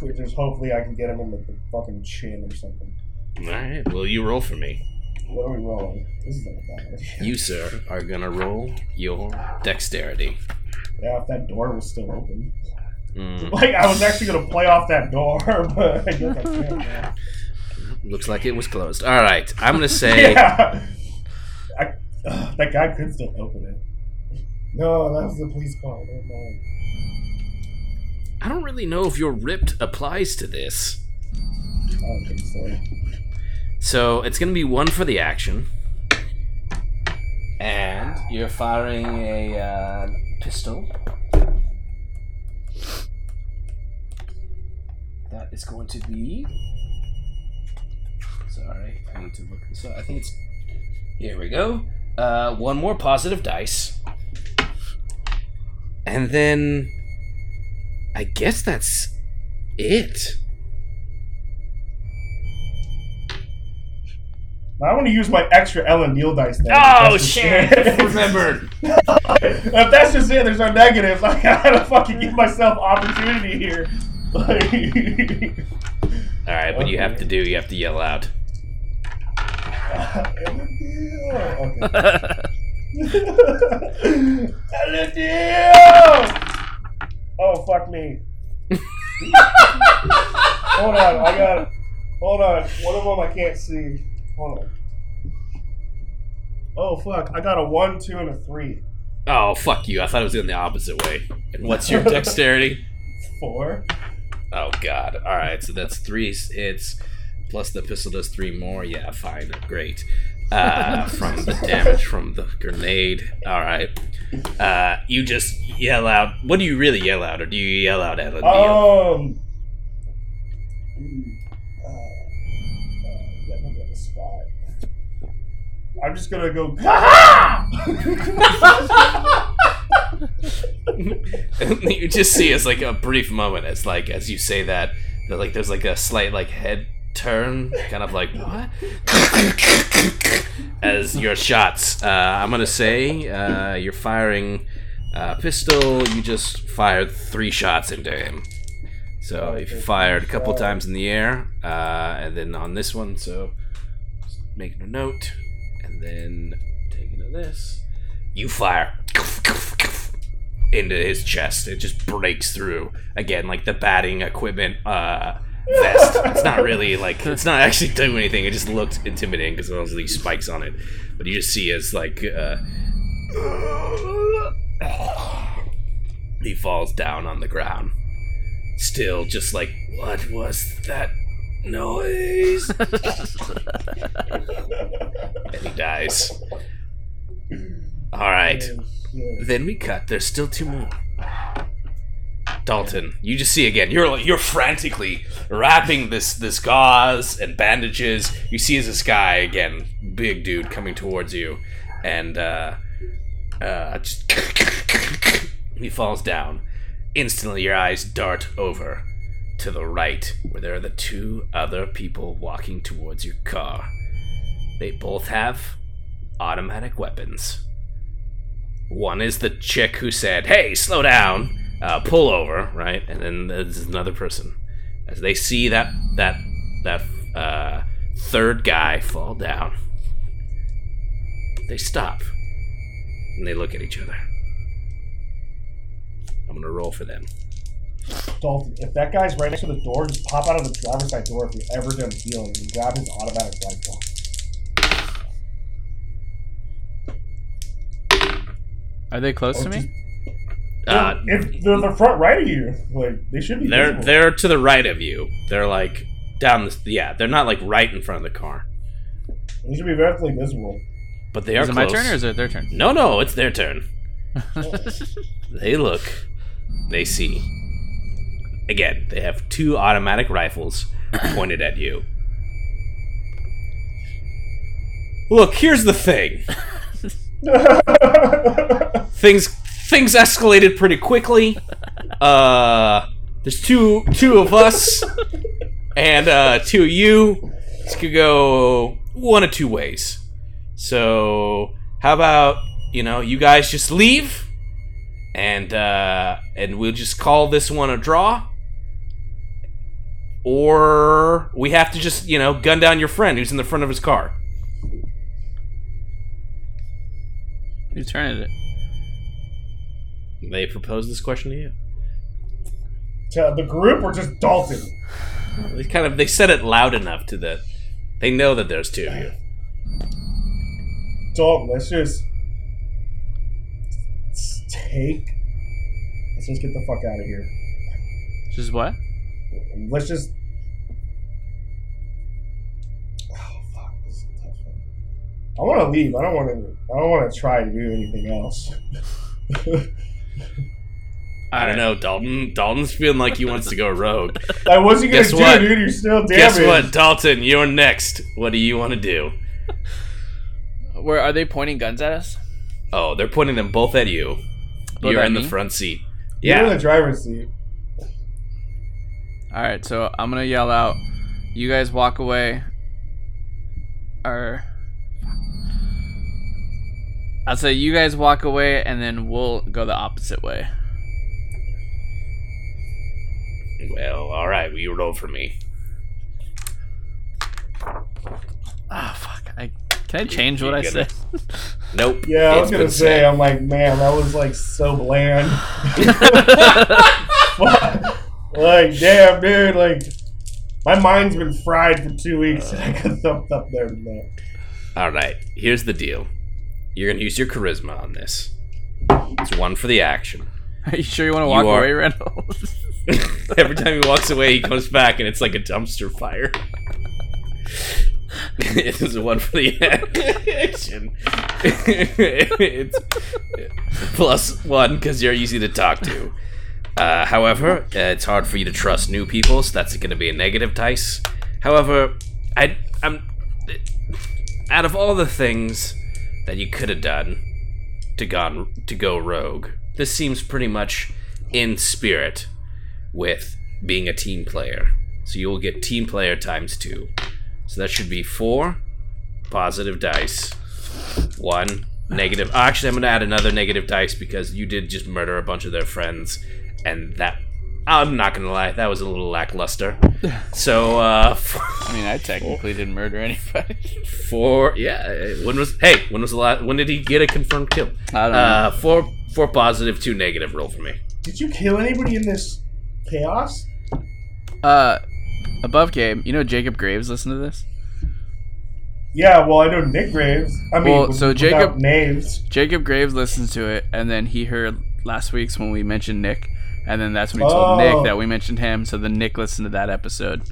Which is hopefully I can get him in the, the fucking chin or something. All right, well you roll for me. What are we rolling? This is like a bad idea. You sir are gonna roll your dexterity. Yeah, if that door was still open. Mm, Like I was actually gonna play off that door, but I guess I can't. now. looks like it was closed. All right, I'm gonna say. Yeah. I, ugh, that guy could still open it. No, that was the police car. Never mind. I don't really know if your ripped applies to this. So. So it's gonna be one for the action, and you're firing a uh, pistol. That is going to be. Sorry, I need to look this up. I think it's. Here we go. Uh, one more positive dice, and then. I guess that's it. I want to use my extra Ellen Deal dice. Then, Oh If that's just shit! it. Remembered. if that's just it, there's no negatives. I gotta fucking give myself opportunity here. Like- All right, but you have to do. You have to yell out. Ellen Deal. Okay. Ellen Deal. Oh fuck me. hold on, I got it. Hold on, one of them I can't see. Hold on. Oh fuck, I got a one, two, and a three. Oh, fuck you. I thought it was in the opposite way. And what's your dexterity? Four. Oh, God. All right, so that's three hits, plus the pistol does three more. Yeah, fine. Great. Uh, from the damage from the grenade. All right. Uh, you just yell out. What do you really yell out, or do you yell out at a deal? Um. uh, yeah, maybe on the spot. I'm just gonna go. you just see as like a brief moment as like as you say that that like there's like a slight like head turn kind of like what? As your shots. Uh, i'm gonna say uh, you're firing uh, pistol. You just fired three shots into him. So if you fired a couple times in the air uh, and then on this one so just making a note and then taking to this. You fire into his chest. It just breaks through. Again, like the batting equipment uh, vest. It's not really like it's not actually doing anything. It just looked intimidating because of these spikes on it. But you just see as like uh, he falls down on the ground, still just like what was that noise? and he dies. All right. Then we cut. There's still two more. Dalton, you just see again. You're you're frantically wrapping this this gauze and bandages. You see as this guy again, big dude, coming towards you, and uh, uh, just he falls down. Instantly, your eyes dart over to the right, where there are the two other people walking towards your car. They both have automatic weapons. One is the chick who said, "Hey, slow down, uh, pull over," right? And then there's another person. As they see that that that uh, third guy fall down, they stop and they look at each other. I'm gonna roll for them. Dalton, if that guy's right next to the door, just pop out of the driver's side door if you're ever done healing and grab his automatic rifle. Are they close to Or me? Uh, if they're the front right of you, like they should be. they're visible. they're to the right of you. They're like down the yeah. They're not like right in front of the car, They should be relatively visible. but they are Is it close. my turn or is it their turn? No, no, it's their turn. They look. They see. Again, they have two automatic rifles pointed at you. Look, here's the thing. Things things escalated pretty quickly. Uh there's two two of us and uh two of you. This could go one of two ways. So how about you know you guys just leave, and uh, and we'll just call this one a draw, or we have to just you know gun down your friend who's in the front of his car. Whose turn it? They propose this question to you. to the group or just Dalton? They kind of they said it loud enough to the they know that there's two of you. Dalton, let's just let's take. Let's just get the fuck out of here. Just what? Let's just. Oh fuck! This is a tough one. I want to leave. I don't want to. I don't want to try to do anything else. I don't know, Dalton. Dalton's feeling like he wants to go rogue. Like, what's he gonna Guess do, what? dude? You're still damaged. Guess what, Dalton? You're next. What do you want to do? Where are they pointing guns at us? Oh, they're pointing them both at you. Both You're at in the me? front seat. You're in Yeah. the driver's seat. All right, so I'm gonna yell out. You guys walk away. Or I'll say you guys walk away, and then we'll go the opposite way. Well, all right. Well, you roll for me. Ah, fuck. I can I change what I You're said? Nope. Yeah, I was gonna been say. said. I'm like, man, that was like so bland. like, damn, dude. Like, my mind's been fried for two weeks, and I got thumped up there tonight. All right. Here's the deal. You're gonna use your charisma on this. It's one for the action. Are you sure you want to walk are- away, Reynolds? Every time he walks away, he comes back, and it's like a dumpster fire. it is one for the action. it's plus one because you're easy to talk to. Uh, however, uh, it's hard for you to trust new people, so that's going to be a negative dice. However, I, I'm out of all the things that you could have done to gone to go rogue, this seems pretty much in spirit with being a team player. So you will get team player times two. So that should be four positive dice, one negative. Actually, I'm going to add another negative dice because you did just murder a bunch of their friends, and that. I'm not gonna lie, that was a little lackluster. So, uh, I mean, I technically didn't murder anybody. four, yeah. When was? Hey, when was the last? When did he get a confirmed kill? I don't know. Uh, four, four positive, two negative. Roll for me. Did you kill anybody in this chaos? Uh, above game, you know Jacob Graves listened to this? Yeah, well, I know Nick Graves. I mean, Well, so Jacob- names. Jacob Graves listens to it, and then he heard last week's when we mentioned Nick, and then that's when he told Oh. Nick that oh. we mentioned him, so then Nick listened to that episode.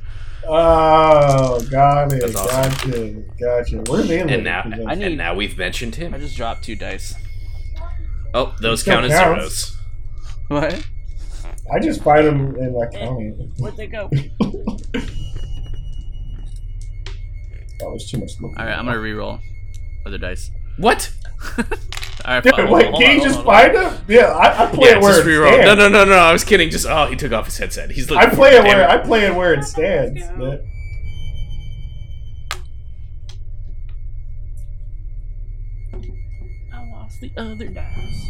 Oh, got it. That's awesome. Gotcha. Gotcha. Where are they? And now, now, 'Cause I and now we've mentioned him. I just dropped two dice. Oh, those Still count as counts. zeros. What? I just find them in like county. Where'd they go? Oh, there's too much. All right, I'm gonna re-roll other dice. What? All right, Dude, fine, wait, hold can on, you hold just on, find them? Yeah, I, I play Yeah, it where just it reroll. stands. No, no, no, no. I was kidding. Just oh, he took off his headset. He's looking. I play it where Damn I play it where it stands. man. I lost the other dice.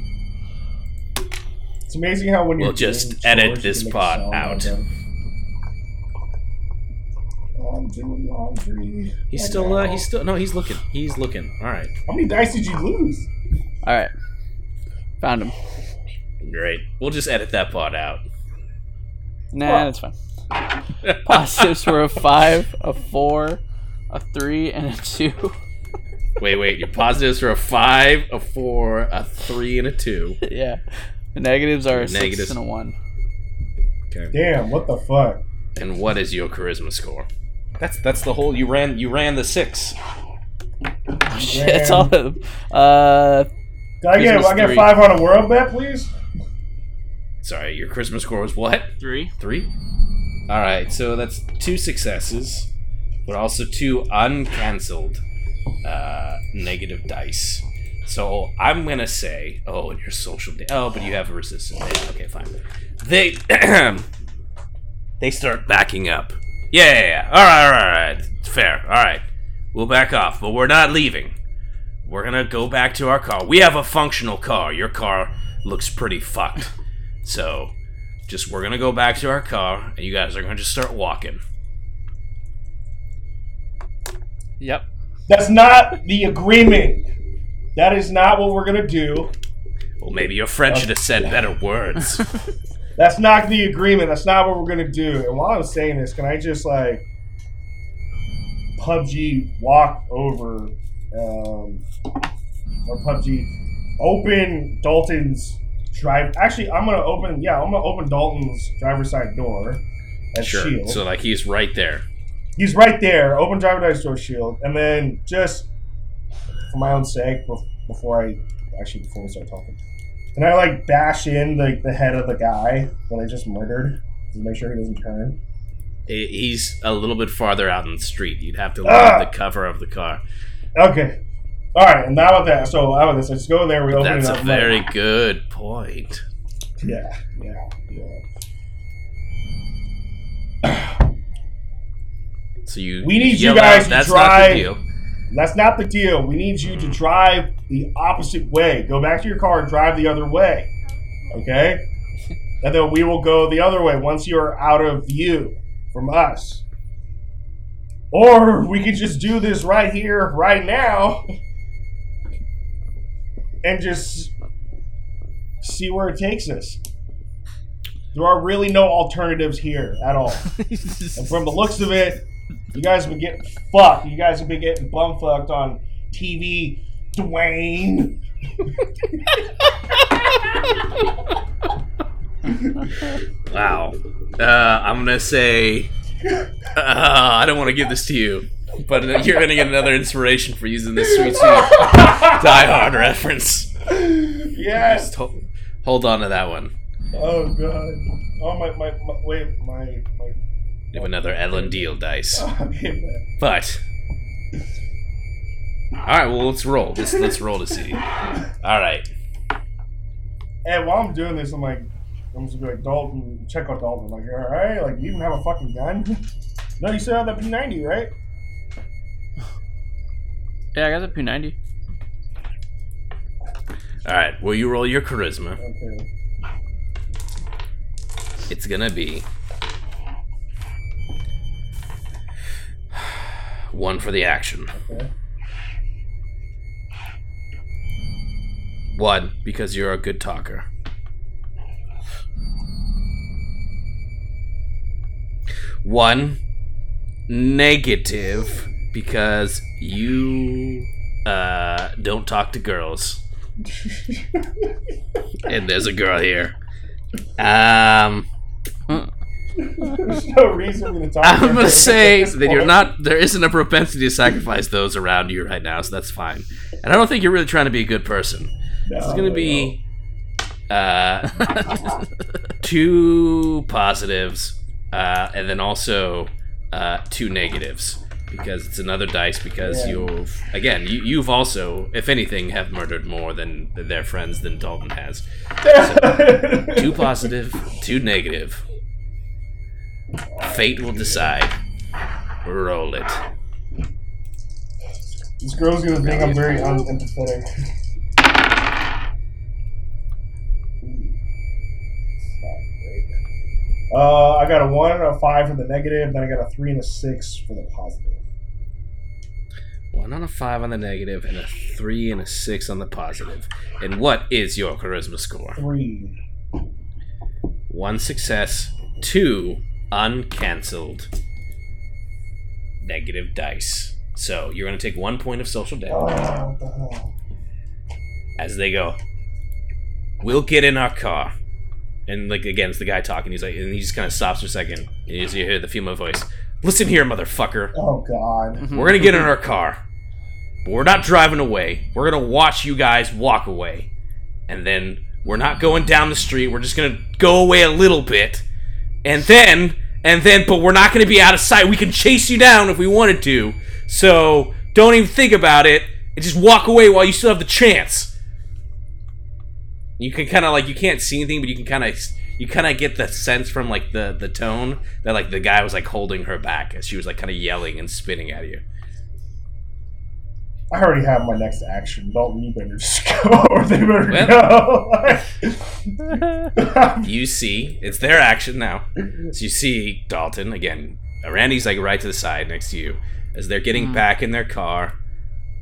It's amazing how when We'll you're just doing edit chores, this can part out. them. I'm doing laundry. He's right still. Uh, he's still. No, he's looking. He's looking. All right. How many dice did you lose? All right, found him. Great. We'll just edit that part out. Nah, Well- that's fine. Positives were a five, a four, a three, and a two. Wait, wait. Your positives are a five, a four, a three, and a two. yeah. The negatives are a Negatives. six and a one. Okay. Damn, what the fuck? And what is your charisma score? That's that's the whole. You ran. You ran the six. Oh, shit, that's all of them. Uh, Did I get, Business I get three. five on a world bet, please? Sorry, your charisma score was what? three. Three. All right. So that's two successes, but also two uncancelled uh, negative dice. So I'm gonna say, oh, and your social. Da- oh, but you have a resistance. Yeah, okay, fine. They they start backing up. Yeah, yeah, yeah. All right, all right, all right. It's fair. All right, we'll back off, but we're not leaving. We're gonna go back to our car. We have a functional car. Your car looks pretty fucked. So, just we're gonna go back to our car, and you guys are gonna just start walking. Yep. That's not the agreement. That is not what we're gonna do. Well, maybe your friend should have said better words. That's not the agreement. That's not what we're gonna do. And while I'm saying this, can I just like PUBG walk over um, or PUBG open Dalton's drive? Actually, I'm gonna open. Yeah, I'm gonna open Dalton's driver's side door as sure. shield. So, like, he's right there. He's right there. Open driver's side door shield, and then just for my own sake, before I actually before we start talking, can I like bash in the the head of the guy that I just murdered to make sure he doesn't turn? He's a little bit farther out in the street. You'd have to leave Ah! the cover of the car. Okay. All right, and now with that, so how about this? Let's go there. We open That's it a up. very good point. yeah, yeah, yeah. So you We need you guys out, to drive- not the deal. That's not the deal. We need you to drive the opposite way. Go back to your car and drive the other way. Okay? And then we will go the other way once you're out of view from us. Or we could just do this right here, right now, and just see where it takes us. There are really no alternatives here at all. And from the looks of it, you guys have been getting fucked. You guys have been getting bum fucked on TV, Dwayne. Wow. Uh, I'm gonna say. Uh, I don't want to give this to you, but you're gonna get another inspiration for using this sweet, sweet Die Hard reference. Yes. Hold, on to that one. Oh god. Oh my my, my wait my my. You have another Ellen Deal dice, Okay, but. All right, well let's roll. Let's let's roll to see. All right. And while I'm doing this, I'm like, I'm just gonna be like Dalton, check out Dalton. Like, all right, like you even have a fucking gun? no, you still have that P90, right? Yeah, I got the P90. All right. Will you roll your charisma? Okay. It's gonna be one for the action. Okay. One because you're a good talker. One negative because you uh, don't talk to girls. and there's a girl here. Um, There's no reason for me to talk. I'm gonna say at this that you're not. There isn't a propensity to sacrifice those around you right now, so that's fine. And I don't think you're really trying to be a good person. No, It's gonna be uh, two positives, uh, and then also uh, two negatives because it's another dice. Because Yeah. you've again, you, you've also, if anything, have murdered more than their friends than Dalton has. no. Two positive, two negative. Fate will decide. Roll it. This girl's gonna think I'm very unempathetic. Uh, I got a one, and a five for the negative, then I got a three and a six for the positive. One on a five on the negative, and a three and a six on the positive. And what is your charisma score? Three. One success, two uncancelled negative dice. So you're going to take one point of social Oh, damage what the hell? as they go. We'll get in our car. And like again, it's the guy talking. He's like, and he just kind of stops for a second. And you just hear the female voice. Listen here, motherfucker. Oh god. Mm-hmm. We're gonna get in our car. But we're not driving away. We're gonna watch you guys walk away. And then we're not going down the street. We're just gonna go away a little bit. And then, and then, but we're not gonna be out of sight. We can chase you down if we wanted to. So don't even think about it. And just walk away while you still have the chance. You can kind of like you can't see anything, but you can kind of you kind of get the sense from like the the tone that like the guy was like holding her back as she was like kind of yelling and spitting at you. I already have my next action. Dalton, you better just go, or they better go. You see, it's their action now. So you see Dalton again. Randy's like right to the side next to you as they're getting Hmm. back in their car,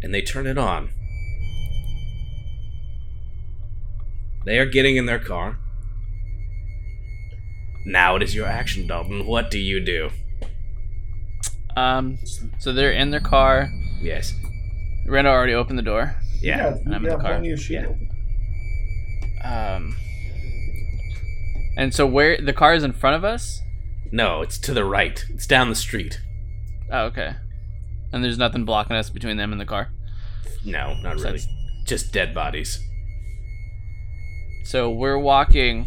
and they turn it on. They are getting in their car. Now it is your action, Dalton. What do you do? Um, so they're in their car. Yes. Randall already opened the door. Yeah. you I'm in got the car. plenty of shield. Um, and so where the car is in front of us? No, it's to the right. It's down the street. Oh, okay. And there's nothing blocking us between them and the car. No, not really. Just dead bodies. So we're walking.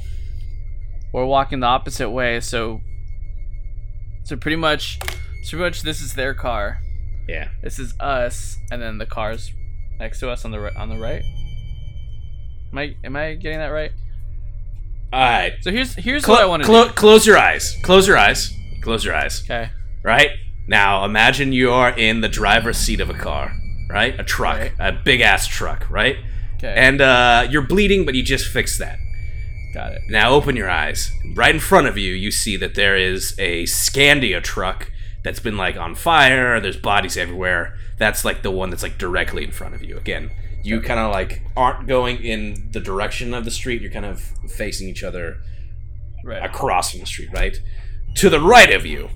We're walking the opposite way. So. So pretty much, so pretty much this is their car. Yeah. This is us, and then the cars next to us on the ri- on the right. Am I am I getting that right? All right. So here's here's Clo- what I want to do. Close your eyes. Close your eyes. Close your eyes. Okay. Right? Now, imagine you are in the driver's seat of a car, right? A truck, Right. a big ass truck, right? Okay. And uh, you're bleeding, but you just fixed that. got it. Now open your eyes. Right in front of you, you see that there is a Scandia truck that's been like on fire. There's bodies everywhere. That's like the one that's like directly in front of you. Again, you kind of like aren't going in the direction of the street. You're kind of facing each other Right. across from the street, right? To the right of you.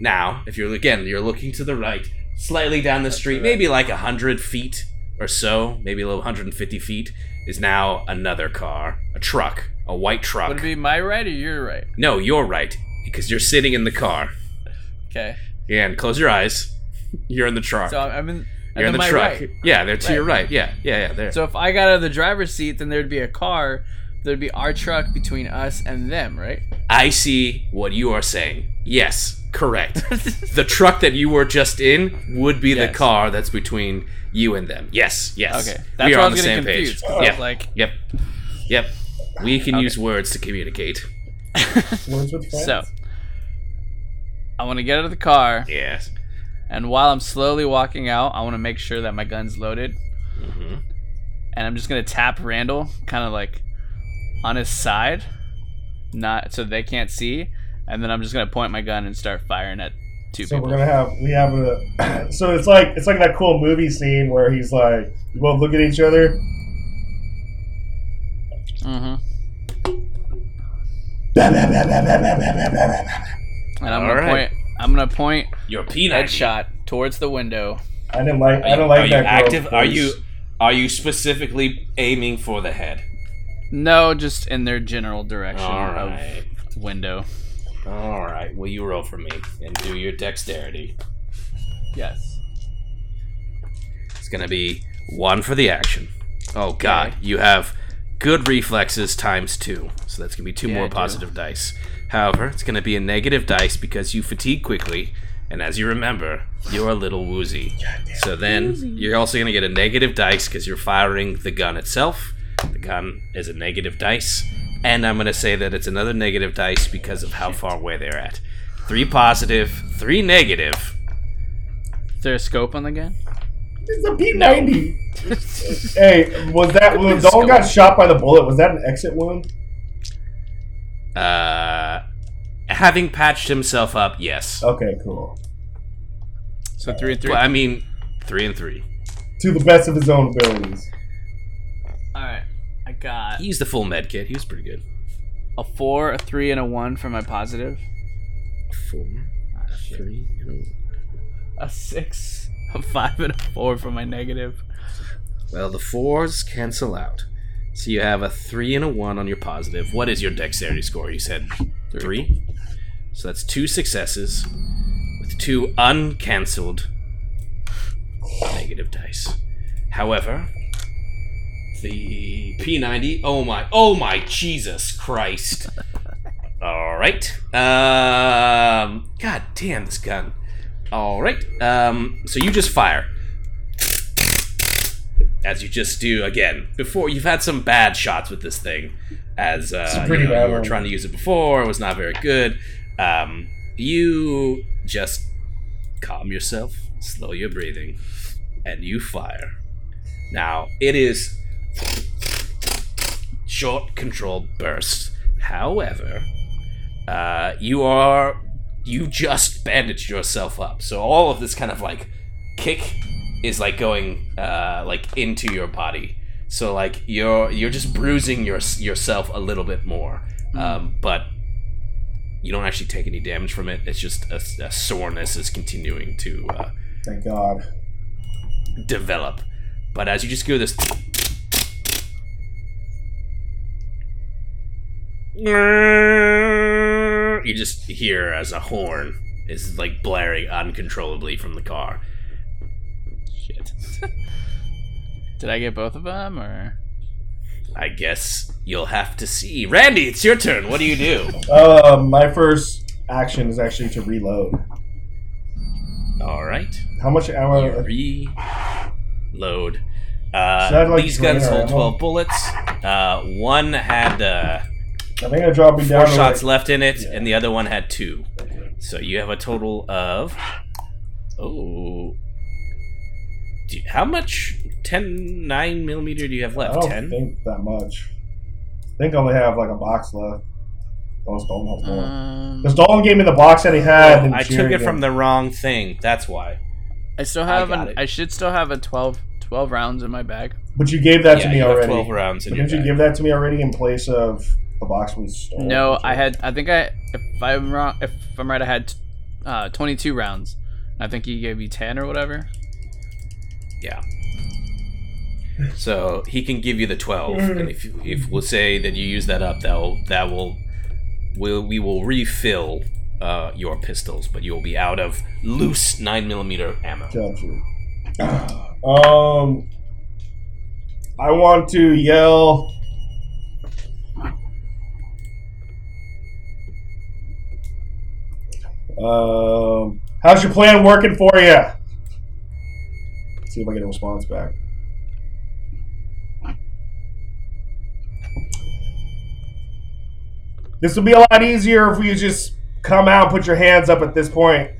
Now, if you're again, you're looking to the right, slightly down the street, maybe like a hundred feet or so, maybe a little 150 feet, is now another car, a truck, a white truck. Would it be my right or your right? no, you're right because you're sitting in the car. Okay. Yeah, and close your eyes. You're in the truck. So I'm in. you're in the truck. right. Yeah, they're to your Right. right. Yeah, yeah, yeah. There. So if I got out of the driver's seat, then there'd be a car. There'd be our truck between us and them, right? I see what you are saying. Yes, correct. the truck that you were just in would be the car that's between you and them. Yes, yes. Okay. That's we are on the same confused. page. 'cause I Yep. was like, Yep. Yep. We can use words to communicate. Words with friends. so I want to get out of the car, Yes. and while I'm slowly walking out, I want to make sure that my gun's loaded, Mm-hmm. and I'm just gonna tap Randall, kind of like on his side, not so they can't see, and then I'm just gonna point my gun and start firing at two so people. we're gonna have we have a so it's like it's like that cool movie scene where he's like we both look at each other. Mm-hmm. And I'm gonna right. point. I'm gonna point your peanut shot towards the window. I didn't like. I don't like are that. You active? Are you are you specifically aiming for the head? No, just in their general direction right. of window. All right. Will you roll for me and do your dexterity? Yes. It's gonna be one for the action. Oh God, you have good reflexes times two, so that's gonna be two Yeah, I more do. positive dice. However, it's gonna be a negative dice because you fatigue quickly, and as you remember, you're a little woozy. So then you're also gonna get a negative dice because you're firing the gun itself. The gun is a negative dice, and I'm gonna say that it's another negative dice because of how far away they're at. Three positive, three negative. Is there a scope on the gun? It's a P ninety. hey, was that when It's Dalton got shot by the bullet? Was that an exit wound? Uh, having patched himself up, yes. Okay, cool. So three and three. Well, I mean, three and three. To the best of his own abilities. All right. I got He used the full med kit. He was pretty good. a four, a three, and a one for my positive. A Four, Ah, shit. three, and A six, a five, and a four for my negative. Well, the fours cancel out. So you have a three and a one on your positive. What is your dexterity score? You said three. So that's two successes with two uncancelled negative dice. However, the P90. Oh my! Oh my Jesus Christ! All right. Um. God damn this gun. All right. Um. So you just fire. As you just do again. Before you've had some bad shots with this thing, as uh, pretty you, know, bad you were trying to use it before, it was not very good. Um. You just calm yourself, slow your breathing, and you fire. Now it is short controlled bursts. However, uh, you are you just bandaged yourself up, so all of this kind of like kick is like going uh, like into your body. So like you're you're just bruising your yourself a little bit more, um, but you don't actually take any damage from it. It's just a, a soreness is continuing to uh, Thank God. develop. But as you just go this you just hear as a horn is like blaring uncontrollably from the car. Shit. Did I get both of them, or I guess you'll have to see. Randy, it's your turn. What do you do? Uh, my first action is actually to reload. All right. How much You ammo? reload. Uh, Should I, like, these guns hold ammo? 12 bullets. Uh, one had uh, I think I dropped me four down. to, shots like- left in it, Yeah. and the other one had two. So you have a total of. Oh. Do you- how much 10 9 millimeter do you have I left? don't 10? think that much. I think I only have like a box left. Unless Dalton has more. um, Because Dalton gave me the box that he had. and I took Jerry it from the wrong thing. That's why. I still have got an. it. I should still have a 12, 12 rounds in my bag. But you gave that yeah, to me you have already. 12 rounds in But your didn't you give that to me already in place of the box we stole? No, I had. I think I. If I'm wrong, if I'm right, I had uh, 22 rounds. I think he gave you 10 or whatever. Yeah. So he can give you the twelve, and if if we'll say that you use that up, that will that will will we will refill uh, your pistols, but you will be out of loose nine millimeter ammo. Gotcha. Um, I want to yell. Um, how's your plan working for you? Let's See if I get a response back. This would be a lot easier if you just come out and put your hands up at this point.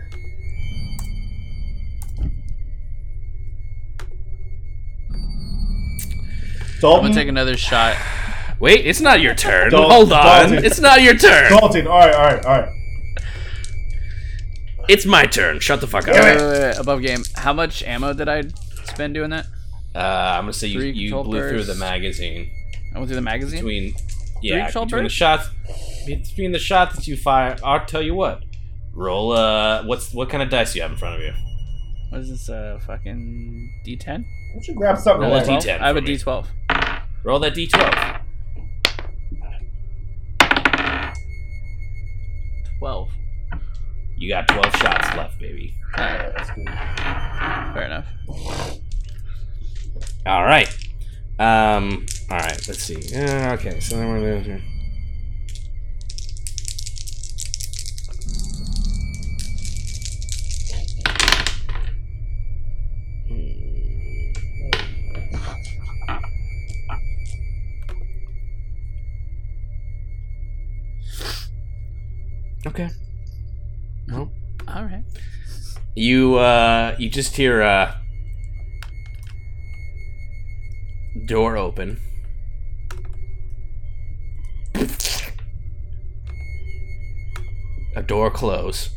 Dalton? I'm gonna take another shot. Wait, it's not your turn. Don't- Hold on, don't- it's not your turn. Dalton. All right, all right, all right. It's my turn. Shut the fuck up. Wait, wait, wait, wait, above game. How much ammo did I spend doing that? Uh, I'm gonna say you, Three you control blew through bursts. the magazine I went through the magazine. between yeah control between the bursts? shots between the shots that you fire. I'll tell you what. Roll uh, what's what kind of dice do you have in front of you? What is this? Uh, fucking D10. Why don't you grab something? Roll a like- D10 I have a for me. D12. Roll that d12. You got 12 shots left, baby. Alright, That's good. fair enough. All right. Um. All right. Let's see. Uh, okay. So then we're you uh you just hear uh door open. A door close.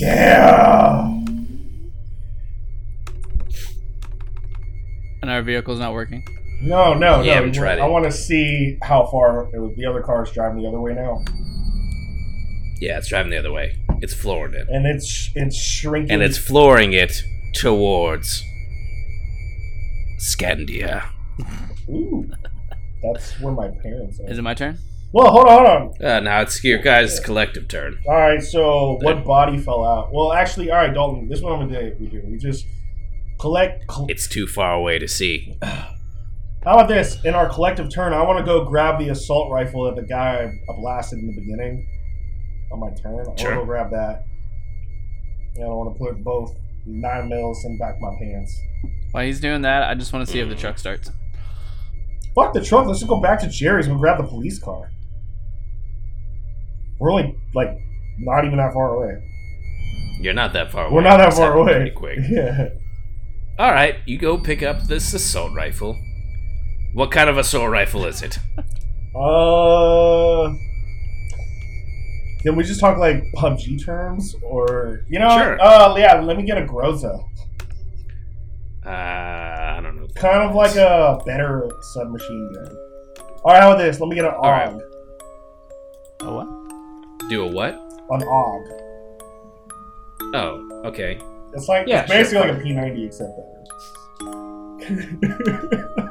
Yeah. And our vehicle's not working. No, no, You no. haven't tried it. I want to see how far it was- the other car's driving the other way now, Yeah, it's driving the other way. It's flooring it. and it's it's shrinking. And it's flooring it towards Scandia. Ooh, that's where my parents are. Is it my turn? Well, hold on, hold on. Uh, now it's your guys' collective turn. All right, so what body fell out? Well, actually, all right, Dalton. This one I'm gonna do. We do. We just collect. col- It's too far away to see. How about this? In our collective turn, I want to go grab the assault rifle that the guy blasted in the beginning. On my turn, I want to Sure. go grab that. And I want to put both nine mils in back of my pants. While he's doing that, I just want to see if the truck starts. Fuck the truck. Let's just go back to Jerry's and grab the police car. We're only like not even that far away. You're not that far away. We're not that It's far away. Pretty quick. Yeah. All right, you go pick up this assault rifle. What kind of assault rifle is it? Uh. Can we just talk like PUBG terms, or you know? Sure. Uh, yeah. Let me get a Groza. Uh, I don't know. Kind of like a better submachine gun. All right, how about this? Let me get an AUG. right. Oh what? Do a what? An AUG. Oh, okay. It's like Yeah, it's basically sure. like a P90 except better.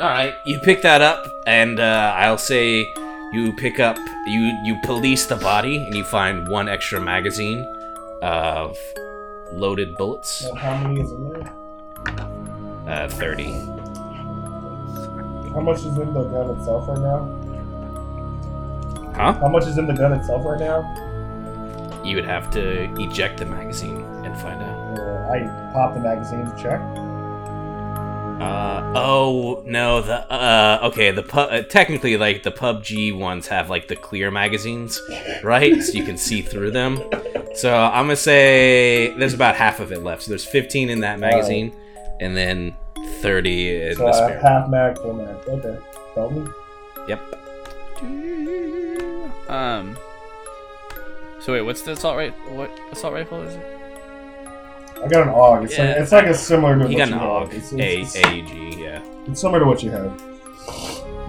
All right, you pick that up, and uh, I'll say you pick up you you police the body, and you find one extra magazine of loaded bullets. And how many is in there? Uh, Thirty. How much is in the gun itself right now? Huh? How much is in the gun itself right now? You would have to eject the magazine and find out. Uh, I pop the magazine to check. Uh oh no the uh okay the pu- uh, technically like the PUBG ones have like the clear magazines, right? so you can see through them. So I'm gonna say there's about half of it left. So there's 15 in that magazine, and then 30 in So the I spare. half mag, full mag. Okay. Tell me. Yep. Um. So wait, what's the assault rifle? What assault rifle is it? I got an AUG. It's, Yeah. like, it's like a similar to You what got an you AUG, have. It's, A it's, AEG, yeah. it's similar to what you have.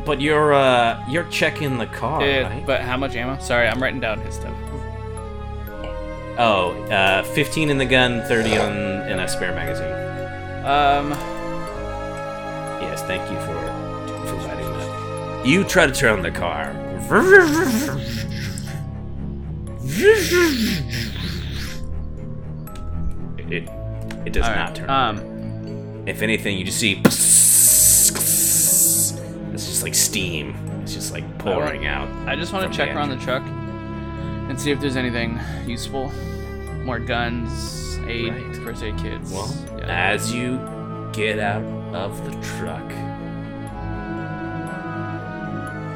But you're uh you're checking the car, Uh, right? But how much ammo? Sorry, I'm writing down his stuff. Oh, uh, 15 in the gun, 30 on in a spare magazine. Um, Yes, thank you for providing that. You try to turn on the car. It, it does all not turn. Um, if anything, you just see. It's just like steam. It's just like pouring out. I just want to the check around the truck and see if there's anything useful. More guns, aid, Right. first aid kits. Well, yeah. as you get out of the truck,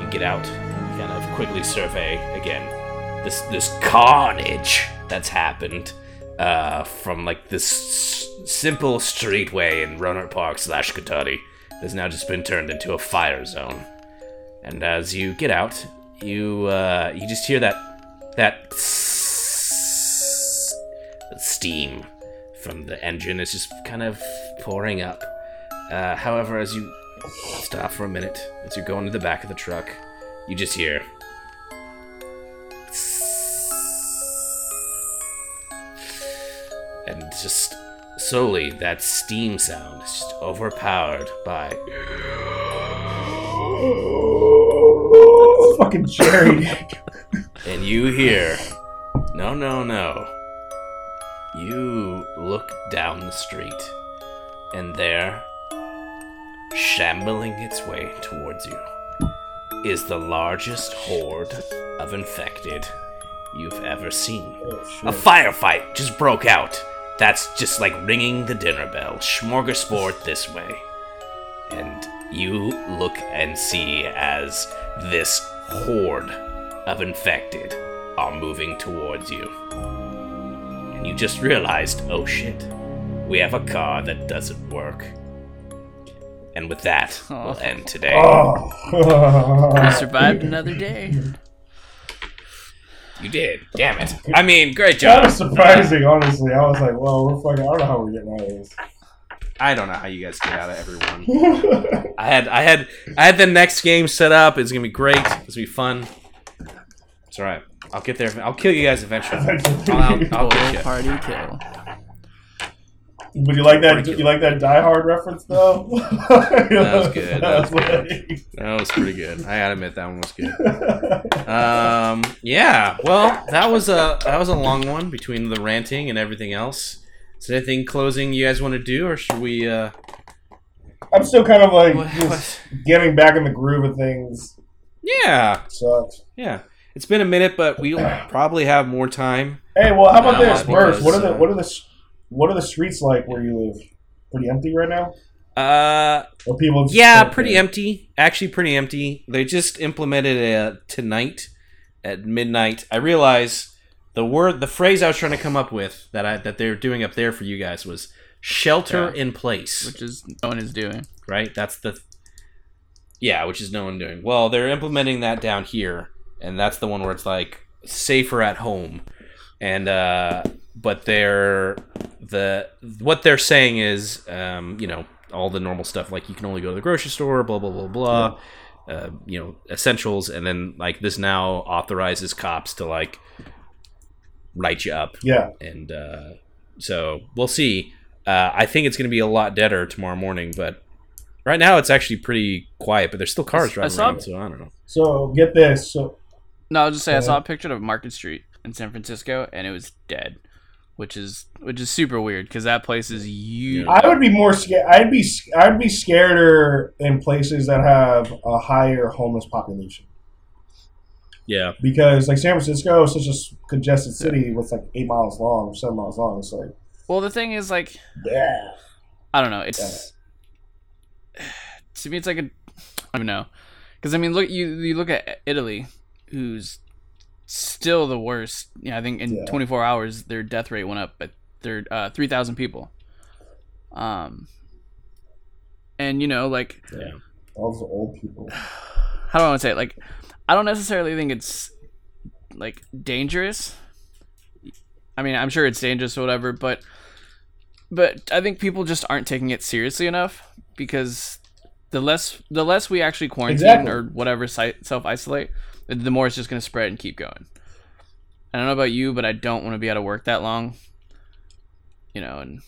you get out, kind of quickly survey again this this carnage that's happened uh, from like this s- simple streetway in Rohnert Park slash Cotati has now just been turned into a fire zone. And as you get out, you uh, you just hear that that steam from the engine is just kind of pouring up. Uh, however, as you stop for a minute, as you go into the back of the truck, you just hear. And just slowly, that steam sound is just overpowered by. Fucking Jerry. And you hear. No, no, no. You look down the street, and there, shambling its way towards you, is the largest horde of infected you've ever seen. Oh, A firefight just broke out. That's just like ringing the dinner bell. Smorgasbord this way. And you look and see as this horde of infected are moving towards you. And you just realized, oh shit, we have a car that doesn't work. And with that, Oh. we'll end today. Oh. We survived another day. You did. Damn it. I mean, great That job. was surprising, honestly. I was like, well, we're fucking, I don't know how we're getting out of this. I don't know how you guys get out of everyone. I had I had I had the next game set up. It's gonna be great. It's gonna be fun. It's all right. I'll get there. I'll kill you guys eventually. I'll, I'll, I'll. Party kill. But you like that? Pretty You like that Die Hard reference though? That was good. That was good. That was pretty good. I gotta admit that one was good. Um, yeah. Well, that was a that was a long one between the ranting and everything else. Is there anything closing you guys want to do, or should we? uh I'm still kind of like what- just getting back in the groove of things. Yeah, Sucks. yeah. It's been a minute, but we'll probably have more time. Hey, well, how about this, Burst? What are the what are the s- what are the streets like where you live? Pretty empty right now. Uh, Or people? Just Yeah, pretty care? empty. Actually, pretty empty. They just implemented it tonight at midnight. I realize the word, the phrase I was trying to come up with that I that they're doing up there for you guys was shelter Yeah. in place. Which is no one is doing. right? That's the yeah, which is no one doing. Well, they're implementing that down here, and that's the one where it's like safer at home, and uh, but they're the what they're saying is, um, you know, all the normal stuff like you can only go to the grocery store, blah blah blah blah. Uh, you know, essentials, and then like this now authorizes cops to like write you up Yeah, and uh, so we'll see. Uh, I think it's going to be a lot deader tomorrow morning, but right now it's actually pretty quiet. But there's still cars I driving saw- around, so I don't know. So get this. So No, I'll just say I saw a picture of Market Street in San Francisco, and it was dead, which is which is super weird because that place is huge. I would be more scared. I'd be sc- I'd be scareder in places that have a higher homeless population Yeah, because like San Francisco is such a congested city with like eight miles long, seven miles long. It's like Well, the thing is, like, yeah. I don't know. It's to me, it's like a I don't even know because I mean, look you you look at Italy, who's still the worst. Yeah, I think in Yeah. 24 hours their death rate went up, but they're uh, 3,000 people. Um, and you know, like yeah. All the old people. how do I want to say it? Like, I don't necessarily think it's like dangerous. I mean, I'm sure it's dangerous or whatever, but but I think people just aren't taking it seriously enough because the less the less we actually quarantine Exactly. or whatever self isolate, the more it's just going to spread and keep going. I don't know about you, but I don't want to be out of work that long. You know, and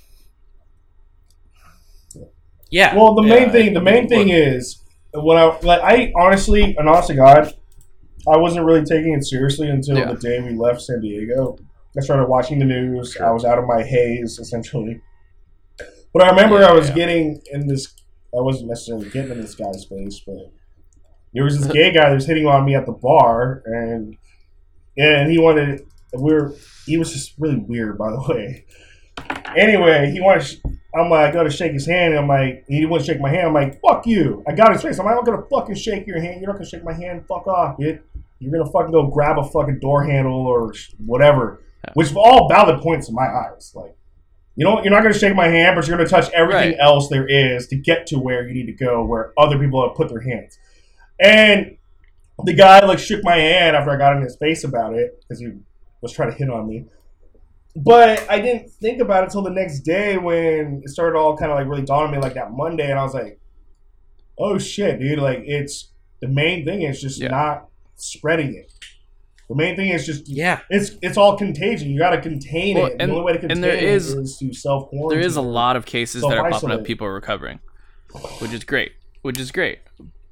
Yeah. Well, the main thing, the main thing is when I like I honestly, and honest to God, I wasn't really taking it seriously until Yeah. the day we left San Diego. I started watching the news. Sure. I was out of my haze essentially. But I remember Yeah, I was yeah. getting in this. I wasn't necessarily getting in this guy's face, but there was this gay guy that was hitting on me at the bar, and and he wanted. We were. He was just really weird, by the way. Anyway, he wanted. I'm like, I gotta shake his hand. And I'm like, he wouldn't shake my hand. I'm like, fuck you. I got his face. I'm like, I'm not gonna fucking shake your hand. You're not gonna shake my hand. Fuck off, bitch. You're gonna fucking go grab a fucking door handle or whatever. Which all valid points in my eyes. Like, you know, you're not gonna shake my hand, but you're gonna touch everything Right. else there is to get to where you need to go, where other people have put their hands. And the guy like shook my hand after I got in his face about it because he was trying to hit on me. But I didn't think about it until the next day when it started all kind of like really dawning on me like that Monday, and I was like, "Oh shit, dude! Like it's the main thing is just Yeah. not spreading it. The main thing is just Yeah. it's it's all contagion. You got to contain Well, it. and- the only way to contain and there it is- is to self quarantine. there is a lot of cases that are popping up. People are recovering, which is great. Which is great.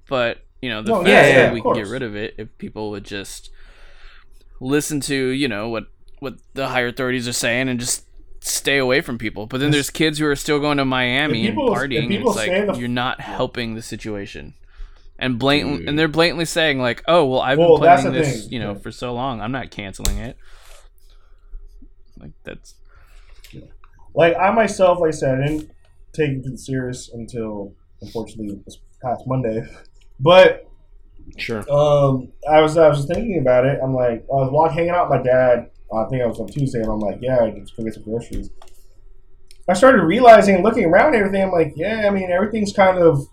But you know, the No, fact yeah, that yeah, we can get rid of it if people would just listen to you know what what the higher authorities are saying and just stay away from people. But then there's kids who are still going to Miami If and partying, and it's like the- you're not helping the situation. And blatant, Dude. and they're blatantly saying like, "Oh, well, I've Well, been playing this, thing. you know, Yeah. for so long. I'm not canceling it." Like that's like I myself, like I said, I didn't take it serious until unfortunately this past Monday. But Sure. um, I was I was thinking about it. I'm like I was walking, hanging out with my dad. I think I was on Tuesday, and I'm like, yeah, I just go get some groceries. I started realizing, looking around everything, I'm like, yeah, I mean, everything's kind of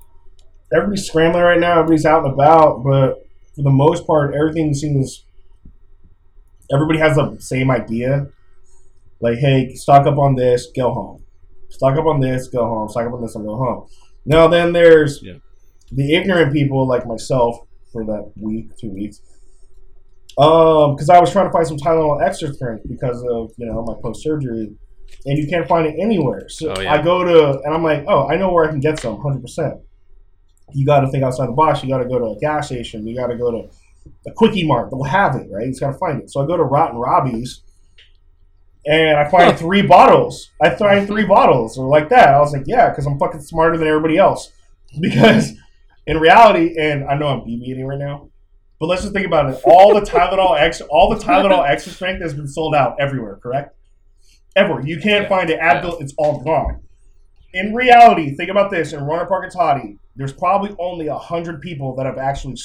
everybody's scrambling right now. Everybody's out and about, but for the most part, everything seems everybody has the same idea. Like, hey, stock up on this, go home. Stock up on this, go home. Stock up on this, and go home. Now, then there's Yeah. The ignorant people like myself for that week, two weeks. Um, because I was trying to find some Tylenol extra strength because of you know my post surgery, and you can't find it anywhere. So Oh, yeah. I go to and I'm like, oh, I know where I can get some, hundred percent. You got to think outside the box. You got to go to a gas station. You got to go to a quickie mart. They'll have it, right? You just got to find it. So I go to Rotten Robbie's, and I find three bottles. I find three bottles, or like that. I was like, yeah, because I'm fucking smarter than everybody else. Because in reality, and I know I'm deviating right now, but let's just think about it. All the Tylenol X, all the Tylenol extra strength has been sold out everywhere. Correct? Everywhere. You can't Yeah. find it. Advil, it's all gone. In reality, think about this. In Rohnert Park and Toddy, there's probably only hundred people that have actually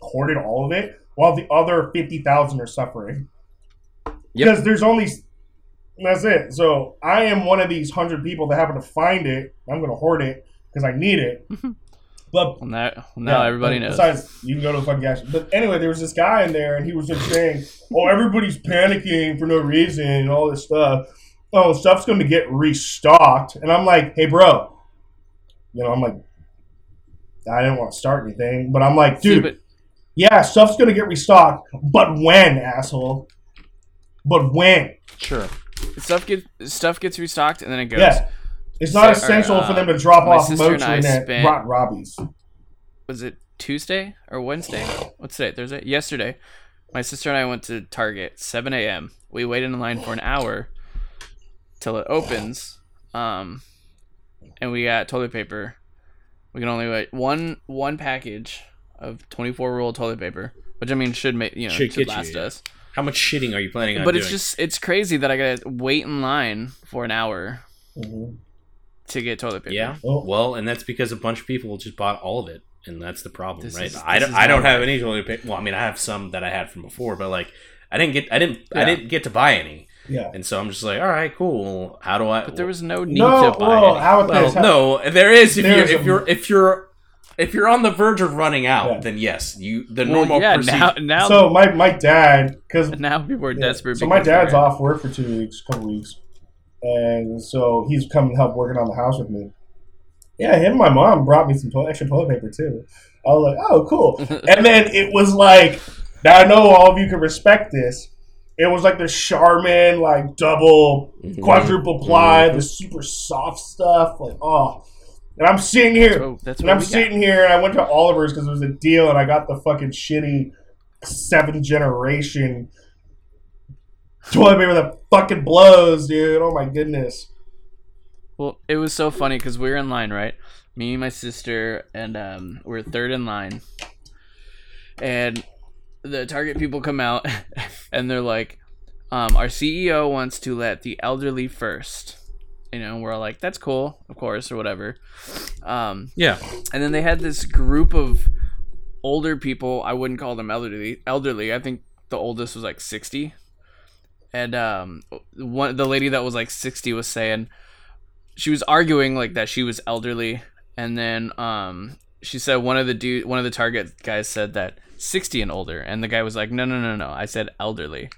hoarded all of it, while the other fifty thousand are suffering. Yep. Because there's only that's it. So I am one of these hundred people that happen to find it. I'm going to hoard it because I need it. But well, now, now yeah, everybody knows. Besides, you can go to the fucking gas. Station. But anyway, there was this guy in there, and he was just saying, "Oh, everybody's panicking for no reason and all this stuff. Oh, stuff's going to get restocked." And I'm like, "Hey, bro," you know, I'm like, I didn't want to start anything, but I'm like, See, dude, but yeah, stuff's going to get restocked, but when, asshole? But when? Sure. stuff gets stuff gets restocked and then it goes. Yeah. It's not So- essential uh, for them to drop off sister and I Motrin at spent- Rotten Robbie's. Was it Tuesday or Wednesday? What's today? Thursday? Yesterday, my sister and I went to Target 7 a.m. We waited in line for an hour till it opens, um, and we got toilet paper. We can only wait one one package of 24 roll toilet paper, which I mean should make you know Should should, get you, last yeah. us. How much shitting are you planning on But doing? it's just it's crazy that I gotta wait in line for an hour Mhm. To get toilet paper. yeah. Oh. Well, and that's because a bunch of people just bought all of it, and that's the problem, This right? is- I don't. I don't have right. any toilet paper. Well, I mean, I have some that I had from before, but like, I didn't get. I didn't. I didn't get to buy any, Yeah. and so I'm just like, all right, cool. How do I? But there was no need No, to buy well, it. how about Well, no, there is. If There's you're if a- you're if you're if you're on the verge of running out, Yeah. then yes, you the Well, normal yeah, procedure. now now So my, my dad, because now people are desperate. So my dad's off work for two weeks, couple weeks, and so he's come and help working on the house with me. Yeah, him and my mom brought me some to- extra toilet paper too. I was like, oh, cool. and then it was like, now I know all of you can respect this. it was like the Charmin, like double, Mhm. quadruple ply, Mhm. the super soft stuff. Like, oh. And I'm sitting here, So that's and I'm we got. sitting here, and I went to Oliver's because it was a deal, and I got the fucking shitty seven generation toilet paper that fucking blows, dude. Oh my goodness. Well, it was so funny because we were in line, right? Me, my sister, and um, we're third in line. And the Target people come out and they're like, um, our CEO wants to let the elderly first. You know, we're all like, that's cool, of course, or whatever. Um, Yeah. and then they had this group of older people. I wouldn't call them elderly. Elderly. I think the oldest was like sixty. And um, one the lady that was like sixty was saying she was arguing like that she was elderly, and then um, she said one of the dude one of the target guys said that sixty and older, and the guy was like, no, no, no, no, I said elderly.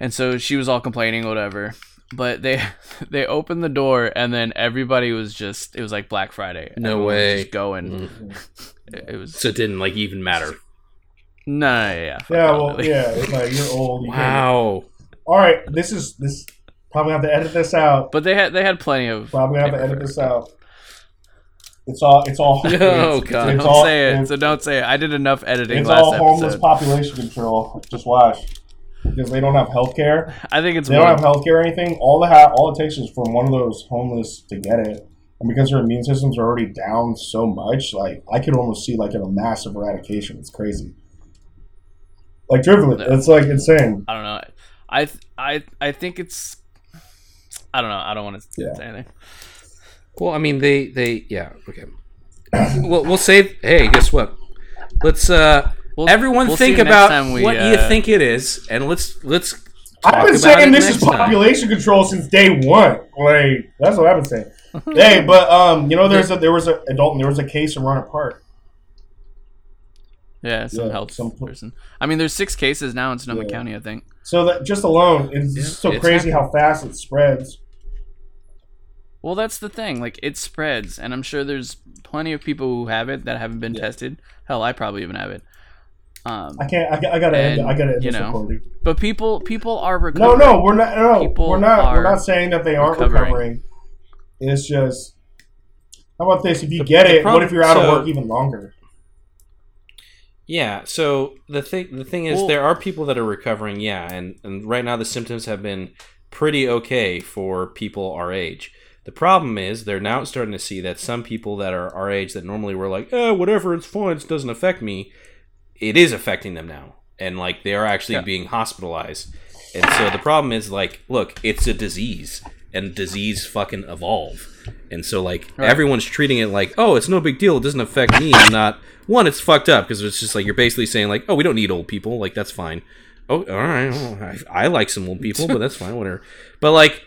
And so she was all complaining, whatever. But they they opened the door, and then everybody was just it was like Black Friday. No Everyone was way. just going. Mm. It, it was So it didn't like even matter. no, no, yeah, yeah, Yeah, well, elderly. yeah, it's like you're old. You can't- Wow. All right, this is this. Probably have to edit this out. But they had they had plenty of. Probably have to edit this out. It's all. It's all. Oh, God. It's Don't all, say it. So don't say it. I did enough editing it's last all homeless episode. population control. Just watch. Because they don't have health care. I think it's They don't have health care or anything. All the ha- all it takes is from one of those homeless to get it. And because their immune systems are already down so much, like I could almost see like a massive eradication. It's crazy. Like No. it's like insane. I don't know. I I I think it's. I don't know. I don't want to Yeah. say anything. Well, I mean, they they yeah okay. well, we'll save. Hey, guess what? Let's uh, We'll- everyone we'll think about we, what you uh, think it is, and let's let's. I've been about saying it this is next time. population control since day one. Like that's what I've been saying. hey, but um, you know, there's a there was a adult and there was a case in Rohnert Park. Yeah, some Yeah, health some- person. I mean, there's six cases now in Sonoma Yeah. County. I think. So that just alone, it's Yeah, so it's crazy how fast it spreads. Well, that's the thing. Like, it spreads, and I'm sure there's plenty of people who have it that haven't been tested. Hell, I probably even have it. Um, I can't. I, I gotta. End, I gotta end you know, recording. but people people are No, recovering. no, no, we're not. No, People we're not. We're not saying that they aren't recovering. recovering. It's just. How about this? If you get the it, what if you're out of work even longer? Yeah. So the thing the thing is, Well- there are people that are recovering. Yeah, and and right now the symptoms have been pretty okay for people our age. The problem is they're now starting to see that some people that are our age that normally were like, eh, whatever, it's fine, it doesn't affect me. It is affecting them now, and like they are actually Yeah. being hospitalized. And so the problem is like, look, it's a disease, and disease fucking evolve. And so like Right. everyone's treating it like, oh, it's no big deal, it doesn't affect me. I'm not one, it's fucked up because it's just like you're basically saying like, oh, we don't need old people, like that's fine. Oh, all right, well, I, I like some old people, but that's fine, whatever. But like,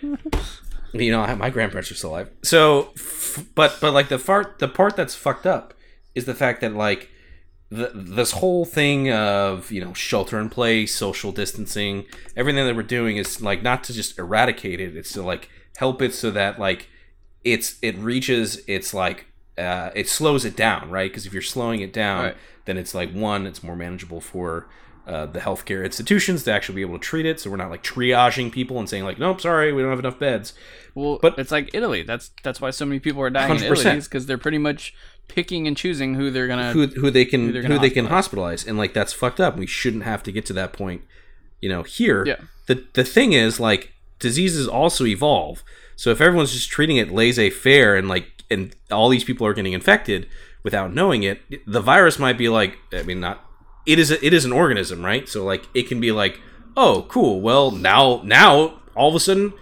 you know, my grandparents are still alive. So, f- but but like the part the part that's fucked up is the fact that like the, this whole thing of you know shelter in place, social distancing, everything that we're doing is like not to just eradicate it; it's to like help it so that like it's it reaches its like uh, it slows it down, right? Because if you're slowing it down, Right. then it's like one, it's more manageable for uh, the healthcare institutions to actually be able to treat it. So we're not like triaging people and saying like, nope, sorry, we don't have enough beds. Well, But- it's like Italy. That's that's why so many people are dying 100%. Italy because they're pretty much picking and choosing who they're gonna. who who they can who who, they can hospitalize and like that's fucked up we shouldn't have to get to that point you know here Yeah. the the thing is like diseases also evolve so if everyone's just treating it laissez-faire and like and all these people are getting infected without knowing it the virus might be like i mean not it is a, it is an organism right? So like it can be like oh cool well now now all of a sudden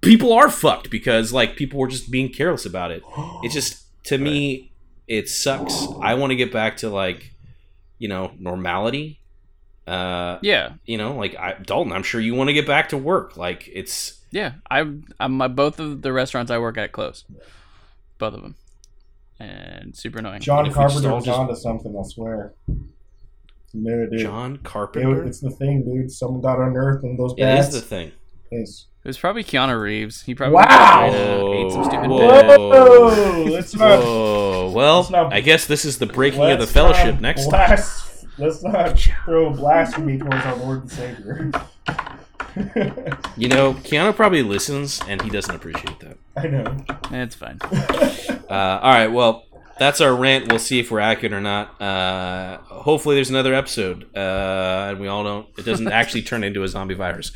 people are fucked because like people were just being careless about it. It just to me it sucks. I want to get back to like you know normality. Uh yeah, you know like I, dalton i'm sure you want to get back to work. Like it's yeah. I'm. I'm. My, both of the restaurants I work at close, Both of them, and super annoying. John if Carpenter all was just- onto something. I swear. No, dude. john It- carpenter it's the thing, dude. Someone got unearthed in those it is bats. the thing It's... It was probably Keanu Reeves. He probably Wow! went ate some stupid Whoa. Whoa! Let's not. Whoa. Well, Let's not- I guess this is the breaking of the fellowship not next time. Let's not throw blasphemy towards our Lord and Savior. You know, Keanu probably listens and he doesn't appreciate that. I know. It's fine. Uh, all right, well, that's our rant. We'll see if we're accurate or not. Uh, hopefully, there's another episode, uh, and we all don't. It doesn't actually turn into a zombie virus.